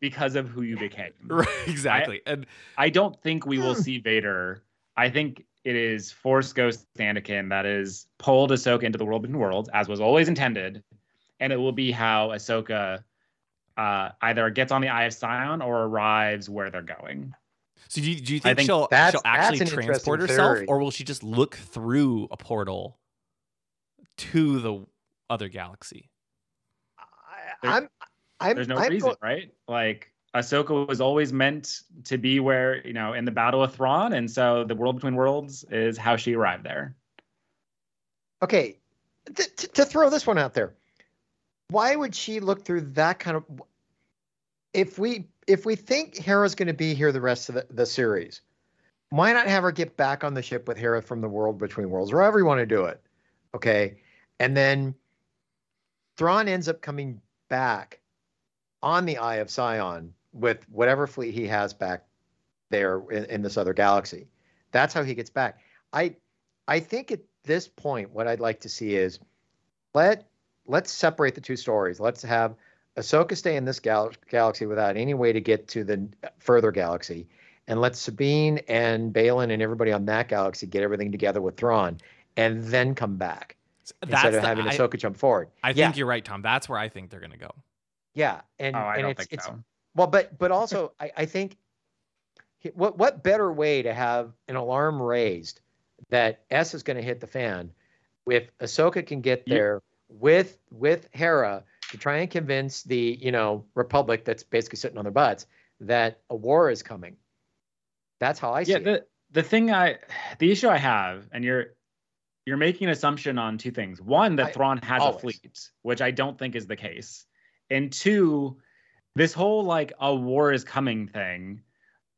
[SPEAKER 6] because of who you became.
[SPEAKER 8] Right, exactly. and
[SPEAKER 6] I don't think we will see Vader. I think it is Force Ghost Anakin that is pulled Ahsoka into the world between worlds, as was always intended, and it will be how Ahsoka uh, either gets on the Eye of Sion or arrives where they're going.
[SPEAKER 8] so do you, do you think,
[SPEAKER 6] think
[SPEAKER 8] she'll, she'll actually transport herself
[SPEAKER 7] theory.
[SPEAKER 8] or will she just look through a portal to the other galaxy?
[SPEAKER 7] I, I'm, I'm,
[SPEAKER 6] There's no
[SPEAKER 7] I'm
[SPEAKER 6] reason,
[SPEAKER 7] go-
[SPEAKER 6] right? Like Ahsoka was always meant to be where you know in the Battle of Thrawn, and so the world between worlds is how she arrived there.
[SPEAKER 7] okay, t- to throw this one out there, why would she look through that kind of? If we if we think Hera's going to be here the rest of the, the series, why not have her get back on the ship with Hera from the world between worlds, or you want to do it? Okay, and then Thrawn ends up coming back on the Eye of Sion with whatever fleet he has back there in, in this other galaxy. That's how he gets back. I I think at this point, what I'd like to see is let let's separate the two stories. Let's have Ahsoka stay in this gal- galaxy without any way to get to the further galaxy, and let Sabine and Baylan and everybody on that galaxy get everything together with Thrawn, and then come back instead of
[SPEAKER 8] the-
[SPEAKER 7] having
[SPEAKER 8] I,
[SPEAKER 7] Ahsoka jump forward.
[SPEAKER 8] I
[SPEAKER 7] yeah,
[SPEAKER 8] think you're right, Tom. That's where I think they're gonna go.
[SPEAKER 7] yeah, and
[SPEAKER 6] Oh, I
[SPEAKER 7] and
[SPEAKER 6] don't
[SPEAKER 7] it's
[SPEAKER 6] think
[SPEAKER 7] it's
[SPEAKER 6] so.
[SPEAKER 7] Well, but but also I, I think what what better way to have an alarm raised that S is going to hit the fan if Ahsoka can get there with with Hera to try and convince the you know Republic that's basically sitting on their butts that a war is coming. That's how I see
[SPEAKER 6] yeah
[SPEAKER 7] it.
[SPEAKER 6] the the thing i the issue i have and you're you're making an assumption on two things one that
[SPEAKER 7] I-
[SPEAKER 6] Thrawn has
[SPEAKER 7] always.
[SPEAKER 6] a fleet which i don't think is the case and two this whole like a war is coming thing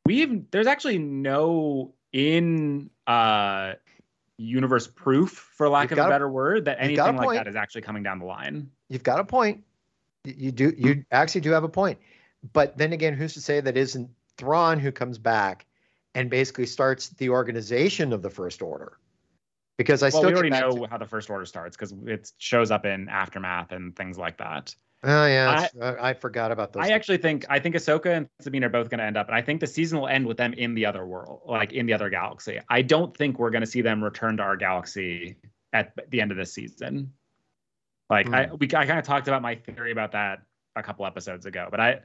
[SPEAKER 6] we've there's actually no in uh universe proof for lack
[SPEAKER 7] You've
[SPEAKER 6] of a
[SPEAKER 7] a-
[SPEAKER 6] better word that
[SPEAKER 7] a
[SPEAKER 6] anything like that is actually coming down the line
[SPEAKER 7] You've got a point. You do you actually do have a point. But then again, who's to say that isn't Thrawn who comes back and basically starts the organization of the First Order? Because I
[SPEAKER 6] well
[SPEAKER 7] still
[SPEAKER 6] we already know
[SPEAKER 7] to-
[SPEAKER 6] how the first order starts because it shows up in aftermath and things like that
[SPEAKER 7] Oh yeah, I, uh, I forgot about those.
[SPEAKER 6] I actually think I think Ahsoka and Sabine are both going to end up, and I think the season will end with them in the other world, like in the other galaxy. I don't think we're going to see them return to our galaxy at the end of this season. Like I, hmm. we, I kind of talked about my theory about that a couple episodes ago, but I,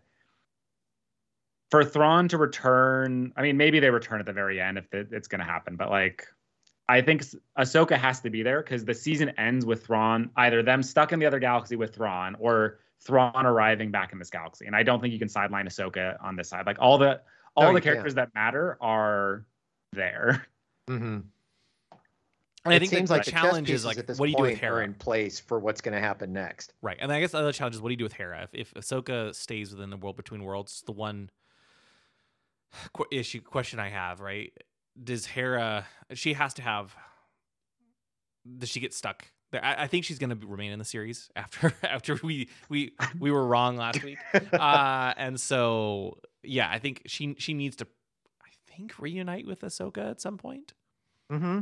[SPEAKER 6] for Thrawn to return, I mean, maybe they return at the very end if it, it's going to happen, but like, I think Ahsoka has to be there because the season ends with Thrawn, either them stuck in the other galaxy with Thrawn or Thrawn arriving back in this galaxy. And I don't think you can sideline Ahsoka on this side. Like all the all
[SPEAKER 7] No,
[SPEAKER 6] the
[SPEAKER 7] you can't.
[SPEAKER 6] characters that matter are there.
[SPEAKER 7] Mm-hmm.
[SPEAKER 8] And I
[SPEAKER 7] It
[SPEAKER 8] think
[SPEAKER 7] seems like
[SPEAKER 8] the
[SPEAKER 7] the
[SPEAKER 8] challenge is like,
[SPEAKER 7] at this
[SPEAKER 8] what do you do with
[SPEAKER 7] point
[SPEAKER 8] Hera?
[SPEAKER 7] in place for what's going to happen next.
[SPEAKER 8] Right. And I guess the other challenge is what do you do with Hera? If, if Ahsoka stays within the world between worlds, the one qu- issue question I have, right? Does Hera, she has to have, does she get stuck? There- I, I think she's going to remain in the series after after we we we were wrong last week, uh, and so yeah, I think she she needs to, I think reunite with Ahsoka at some point.
[SPEAKER 7] hmm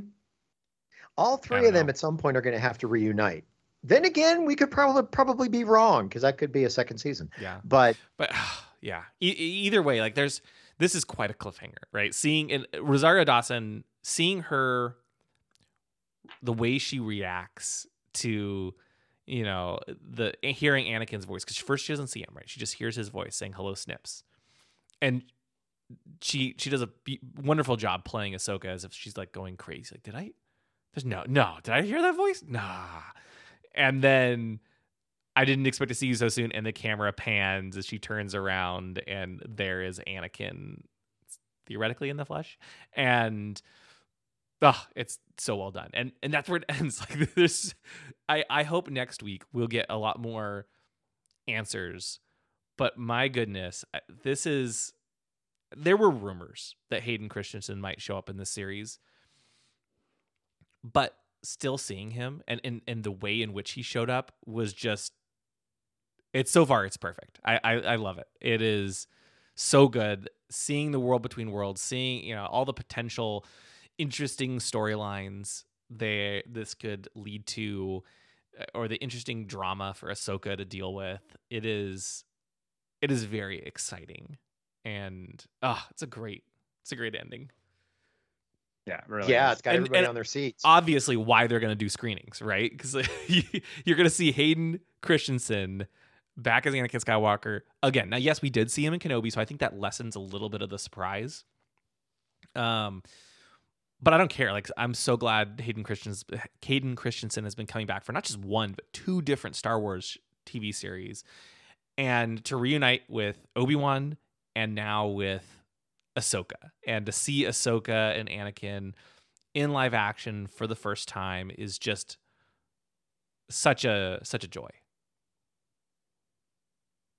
[SPEAKER 7] All three of them
[SPEAKER 6] know.
[SPEAKER 7] at some point are going to have to reunite. Then again, we could probably probably be wrong because that could be a second season.
[SPEAKER 8] Yeah.
[SPEAKER 7] But
[SPEAKER 8] But yeah, e- e- either way, like there's this is quite a cliffhanger, right? Seeing and Rosario Dawson, seeing her, the way she reacts to, you know, the eh, hearing Anakin's voice because first she doesn't see him, right? She just hears his voice saying "Hello, Snips," and she she does a be- wonderful job playing Ahsoka as if she's like going crazy. Like, did I? There's no no. Did I hear that voice? Nah. And then I didn't expect to see you so soon. And the camera pans as she turns around, and there is Anakin theoretically in the flesh. And oh, it's so well done. And and that's where it ends. Like there's I, I hope next week we'll get a lot more answers. But my goodness, this is there were rumors that Hayden Christensen might show up in this series. But still seeing him and, and and the way in which he showed up was just it's so far it's perfect. I, I I love it. It is so good. Seeing the world between worlds, seeing you know all the potential interesting storylines they this could lead to, uh, or the interesting drama for Ahsoka to deal with. It is it is very exciting, and ah, oh, it's a great it's a great ending.
[SPEAKER 6] Yeah, really.
[SPEAKER 7] Yeah, it's got
[SPEAKER 8] And-
[SPEAKER 7] everybody
[SPEAKER 8] and
[SPEAKER 7] on their seats.
[SPEAKER 8] obviously why they're going to do screenings, right? Because you're going to see Hayden Christensen back as Anakin Skywalker again. Now, yes, we did see him in Kenobi, so I think that lessens a little bit of the surprise. Um, but I don't care. Like, I'm so glad Hayden Christensen, Hayden Christensen has been coming back for not just one but two different Star Wars TV series, and to reunite with Obi Wan and now with Ahsoka, and to see Ahsoka and Anakin in live action for the first time is just such a such a joy.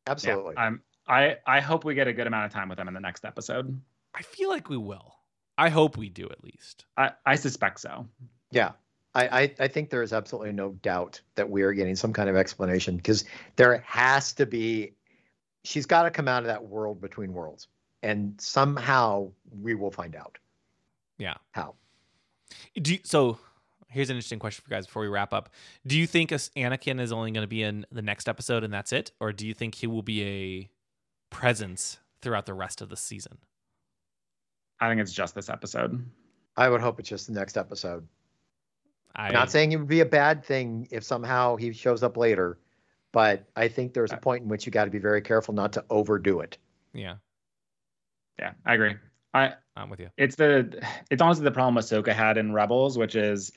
[SPEAKER 7] Absolutely.
[SPEAKER 6] Yeah, I'm. I I hope we get a good amount of time with them in the next episode.
[SPEAKER 8] I feel like we will. I hope we do at least.
[SPEAKER 6] I I suspect so.
[SPEAKER 7] Yeah. I, I, I think there is absolutely no doubt that we are getting some kind of explanation because there has to be she's got to come out of that world between worlds and somehow we will find out
[SPEAKER 8] Yeah.
[SPEAKER 7] how
[SPEAKER 8] Do you, so. Here's an interesting question for you guys before we wrap up. Do you think Anakin is only going to be in the next episode and that's it, or do you think he will be a presence throughout the rest of the season?
[SPEAKER 6] I think it's just this episode.
[SPEAKER 7] i would hope it's just the next episode
[SPEAKER 8] I
[SPEAKER 7] I'm not saying it would be a bad thing if somehow he shows up later but i think there's a uh, point in which you got to be very careful not to overdo it
[SPEAKER 8] Yeah,
[SPEAKER 6] Yeah, I agree. I
[SPEAKER 8] I'm with you.
[SPEAKER 6] it's the it's honestly the problem Ahsoka had in Rebels, which is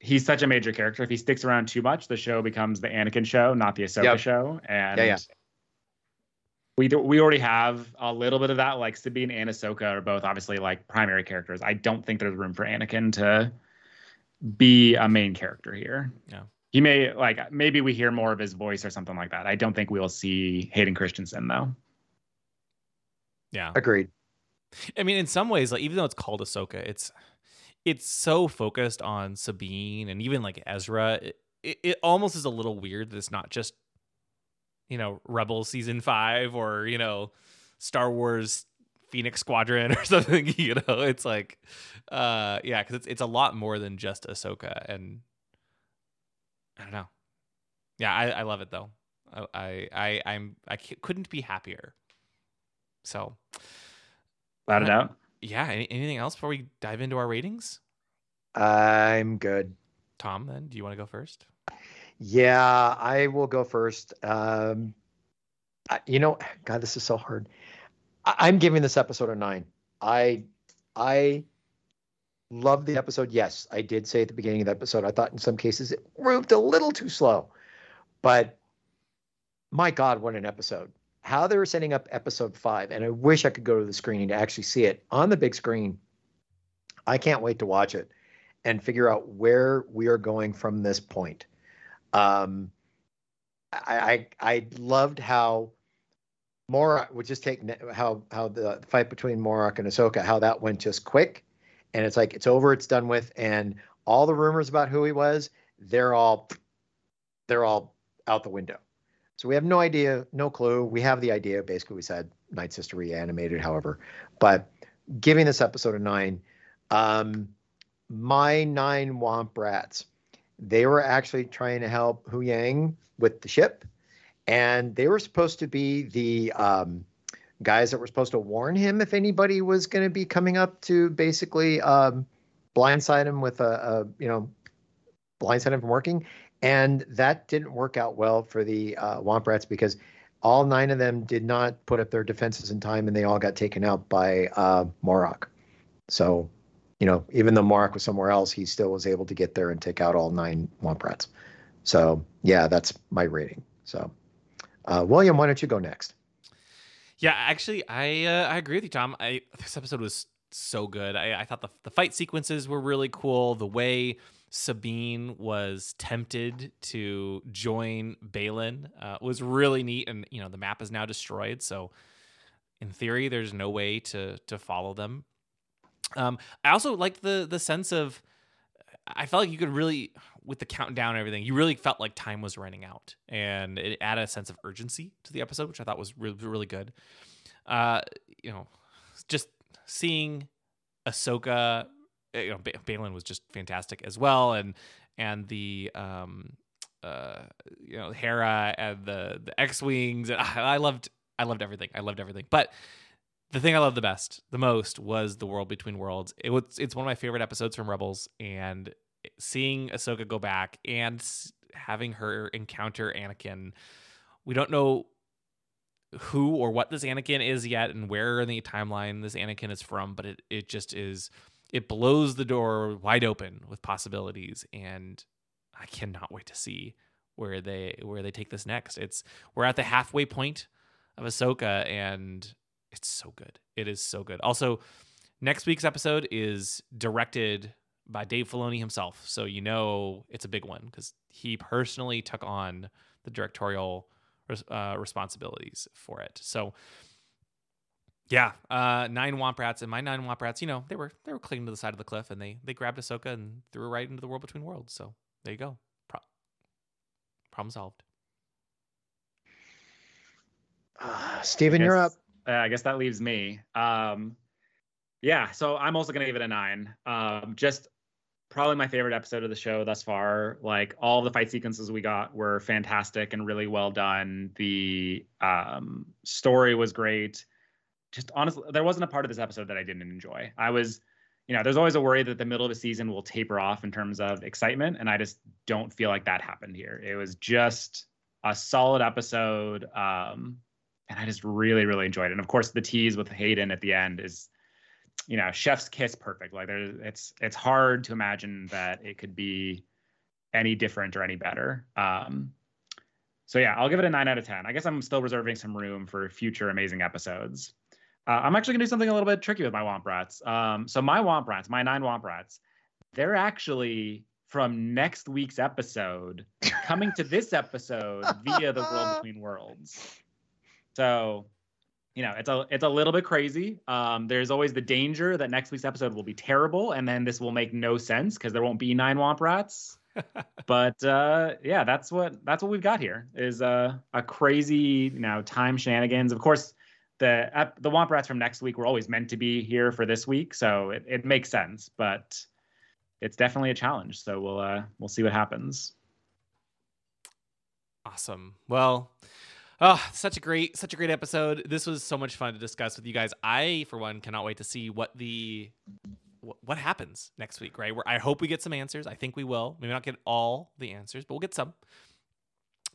[SPEAKER 6] he's such a major character. If he sticks around too much, the show becomes the Anakin show, not the Ahsoka
[SPEAKER 7] Yep.
[SPEAKER 6] show. And
[SPEAKER 7] Yeah, yeah.
[SPEAKER 6] We do, we already have a little bit of that. Like Sabine and Ahsoka are both obviously like primary characters. I don't think there's room for Anakin to be a main character here.
[SPEAKER 8] Yeah.
[SPEAKER 6] He may like maybe we hear more of his voice or something like that. I don't think we will see Hayden Christensen though.
[SPEAKER 8] Yeah.
[SPEAKER 7] agreed
[SPEAKER 8] I mean, in some ways, like even though it's called Ahsoka, it's it's so focused on Sabine and even like Ezra. It, it, it almost is a little weird that it's not just you know Rebel season five or you know Star Wars Phoenix Squadron or something. You know, it's like uh yeah, because it's it's a lot more than just Ahsoka, and I don't know. Yeah, I, I love it though. I I, I I'm I c- couldn't be happier. So
[SPEAKER 6] Without a doubt.
[SPEAKER 8] yeah. Any, anything else before we dive into our ratings?
[SPEAKER 7] i'm good
[SPEAKER 8] Tom, then do you want to go first?
[SPEAKER 7] Yeah, I will go first. Um, you know, God, this is so hard. I, I'm giving this episode a nine. I, I love the episode. Yes, I did say at the beginning of the episode, I thought in some cases it moved a little too slow, but my God, what an episode! How they were setting up episode five, and I wish I could go to the screening to actually see it on the big screen. I can't wait to watch it and figure out where we are going from this point. Um, I, I I loved how Marrok would just take how how the fight between Marrok and Ahsoka how that went just quick, and it's like it's over, it's done with, and all the rumors about who he was, they're all they're all out the window. So we have no idea, no clue. We have the idea. Basically, we said Night Sister reanimated, however, but giving this episode a nine. Um, my nine Womp Rats they were actually trying to help Hu Yang with the ship, and they were supposed to be the um, guys that were supposed to warn him if anybody was going to be coming up to basically um, blindside him with a, a you know blindside him from working, and that didn't work out well for the uh, Womp Rats because all nine of them did not put up their defenses in time, and they all got taken out by uh, Marrok. So you know, even though Mark was somewhere else, he still was able to get there and take out all nine Womp Rats. So yeah, that's my rating. So uh, William, why don't you go next?
[SPEAKER 8] Yeah, actually, I uh, I agree with you, Tom. I this episode was so good. I, I thought the the fight sequences were really cool. The way Sabine was tempted to join Baylan uh, was really neat, and you know the map is now destroyed, so in theory, there's no way to to follow them. Um, I also liked the the sense of I felt like you could really with the countdown and everything, you really felt like time was running out, and it added a sense of urgency to the episode, which I thought was really really good. Uh, you know, just seeing Ahsoka, you know, ba- Baylan was just fantastic as well, and and the um, uh, you know, Hera and the the X wings, and I loved I loved everything. I loved everything, but the thing I loved the best, the most, was the world between worlds. It was it's one of my favorite episodes from Rebels, and seeing Ahsoka go back and having her encounter Anakin. We don't know who or what this Anakin is yet, and where in the timeline this Anakin is from, but it it just is. It blows the door wide open with possibilities, and I cannot wait to see where they where they take this next. It's we're at the halfway point of Ahsoka, and it's so good. It is so good. Also, next week's episode is directed by Dave Filoni himself, so you know it's a big one because he personally took on the directorial uh, responsibilities for it. So, yeah, uh, nine womp rats and my nine womp rats, you know, they were they were clinging to the side of the cliff and they they grabbed Ahsoka and threw her right into the world between worlds. So there you go, Pro- problem solved.
[SPEAKER 7] Uh, Stephen, you're up.
[SPEAKER 6] Uh, I guess that leaves me. Um, yeah, so I'm also gonna give it a nine. Um, just probably my favorite episode of the show thus far. Like all the fight sequences we got were fantastic and really well done. The um, story was great. Just honestly, there wasn't a part of this episode that I didn't enjoy. I was, you know, there's always a worry that the middle of the season will taper off in terms of excitement, and I just don't feel like that happened here. It was just a solid episode, um, and I just really, really enjoyed it. And of course, the tease with Hayden at the end is you know chef's kiss perfect. Like there's it's it's hard to imagine that it could be any different or any better. Um so yeah i'll give it a 9 out of 10 i guess i'm still reserving some room for future amazing episodes. Uh, i'm actually going to do something a little bit tricky with my womp rats. Um so my womp rats my nine womp rats they're actually from next week's episode coming to this episode via the world between worlds so you know, it's a it's a little bit crazy. Um, there's always the danger that next week's episode will be terrible, and then this will make no sense because there won't be nine womp rats. but uh, yeah, that's what that's what we've got here is uh, a crazy you know time shenanigans. Of course, the ep- the womp rats from next week were always meant to be here for this week, so it, it makes sense. But it's definitely a challenge. So we'll uh, we'll see what happens.
[SPEAKER 8] Awesome. Well. Oh, such a great, such a great episode. This was so much fun to discuss with you guys. I, for one, cannot wait to see what the what happens next week. Right? Where I hope we get some answers. I think we will. Maybe not get all the answers, but we'll get some.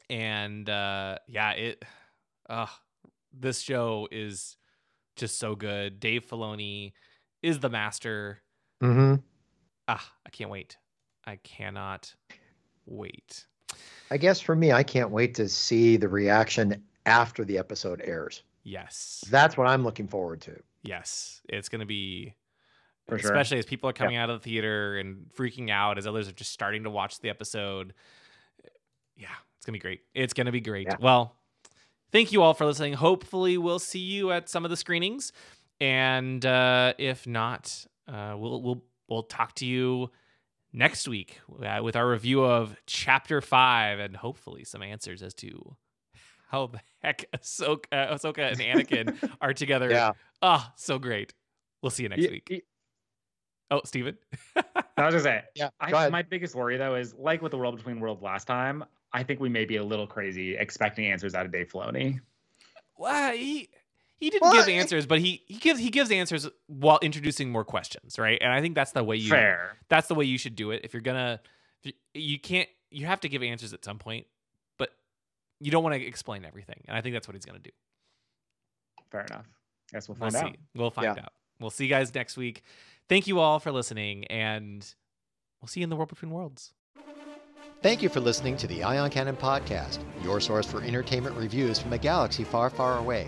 [SPEAKER 8] And uh, yeah, it. Uh, this show is just so good. Dave Filoni is the master.
[SPEAKER 7] Mm-hmm.
[SPEAKER 8] Ah, I can't wait. I cannot wait.
[SPEAKER 7] I guess for me, I can't wait to see the reaction after the episode airs.
[SPEAKER 8] Yes.
[SPEAKER 7] That's what I'm looking forward to.
[SPEAKER 8] Yes. It's going to be,
[SPEAKER 6] For sure.
[SPEAKER 8] especially as people are coming out of the theater and freaking out, as others are just starting to watch the episode. Yeah, it's going to be great. It's going to be great.
[SPEAKER 7] Yeah.
[SPEAKER 8] Well, thank you all for listening. Hopefully, we'll see you at some of the screenings. And uh, if not, uh, we'll, we'll, we'll talk to you next week uh, with our review of chapter five and hopefully some answers as to how the heck Ahsoka, uh, Ahsoka and Anakin are together.
[SPEAKER 7] Yeah.
[SPEAKER 8] Ah, so great. We'll see you next
[SPEAKER 6] Y-
[SPEAKER 8] week.
[SPEAKER 6] y-
[SPEAKER 8] Oh, Stephen.
[SPEAKER 6] I was gonna say,
[SPEAKER 7] Yeah,
[SPEAKER 6] I,
[SPEAKER 7] go ahead.
[SPEAKER 6] my biggest worry though is like with the world between worlds last time. I think we may be a little crazy expecting answers out of Dave Filoni.
[SPEAKER 8] well, he he didn't
[SPEAKER 7] Well,
[SPEAKER 8] give
[SPEAKER 7] I-
[SPEAKER 8] answers, but he he gives he gives answers while introducing more questions, right? And I think that's the way you
[SPEAKER 6] Fair.
[SPEAKER 8] that's the way you should do it. If you're gonna, if you, you can't you have to give answers at some point, but you don't want to explain everything. And I think that's what he's gonna do.
[SPEAKER 6] Fair enough. Guess we'll
[SPEAKER 8] We'll
[SPEAKER 6] find
[SPEAKER 8] see.
[SPEAKER 6] out.
[SPEAKER 8] We'll find
[SPEAKER 7] Yeah.
[SPEAKER 8] out. We'll see you guys next week. Thank you all for listening, and we'll see you in the world between worlds.
[SPEAKER 7] Thank you for listening to the Ion Cannon Podcast, your source for entertainment reviews from a galaxy far, far away.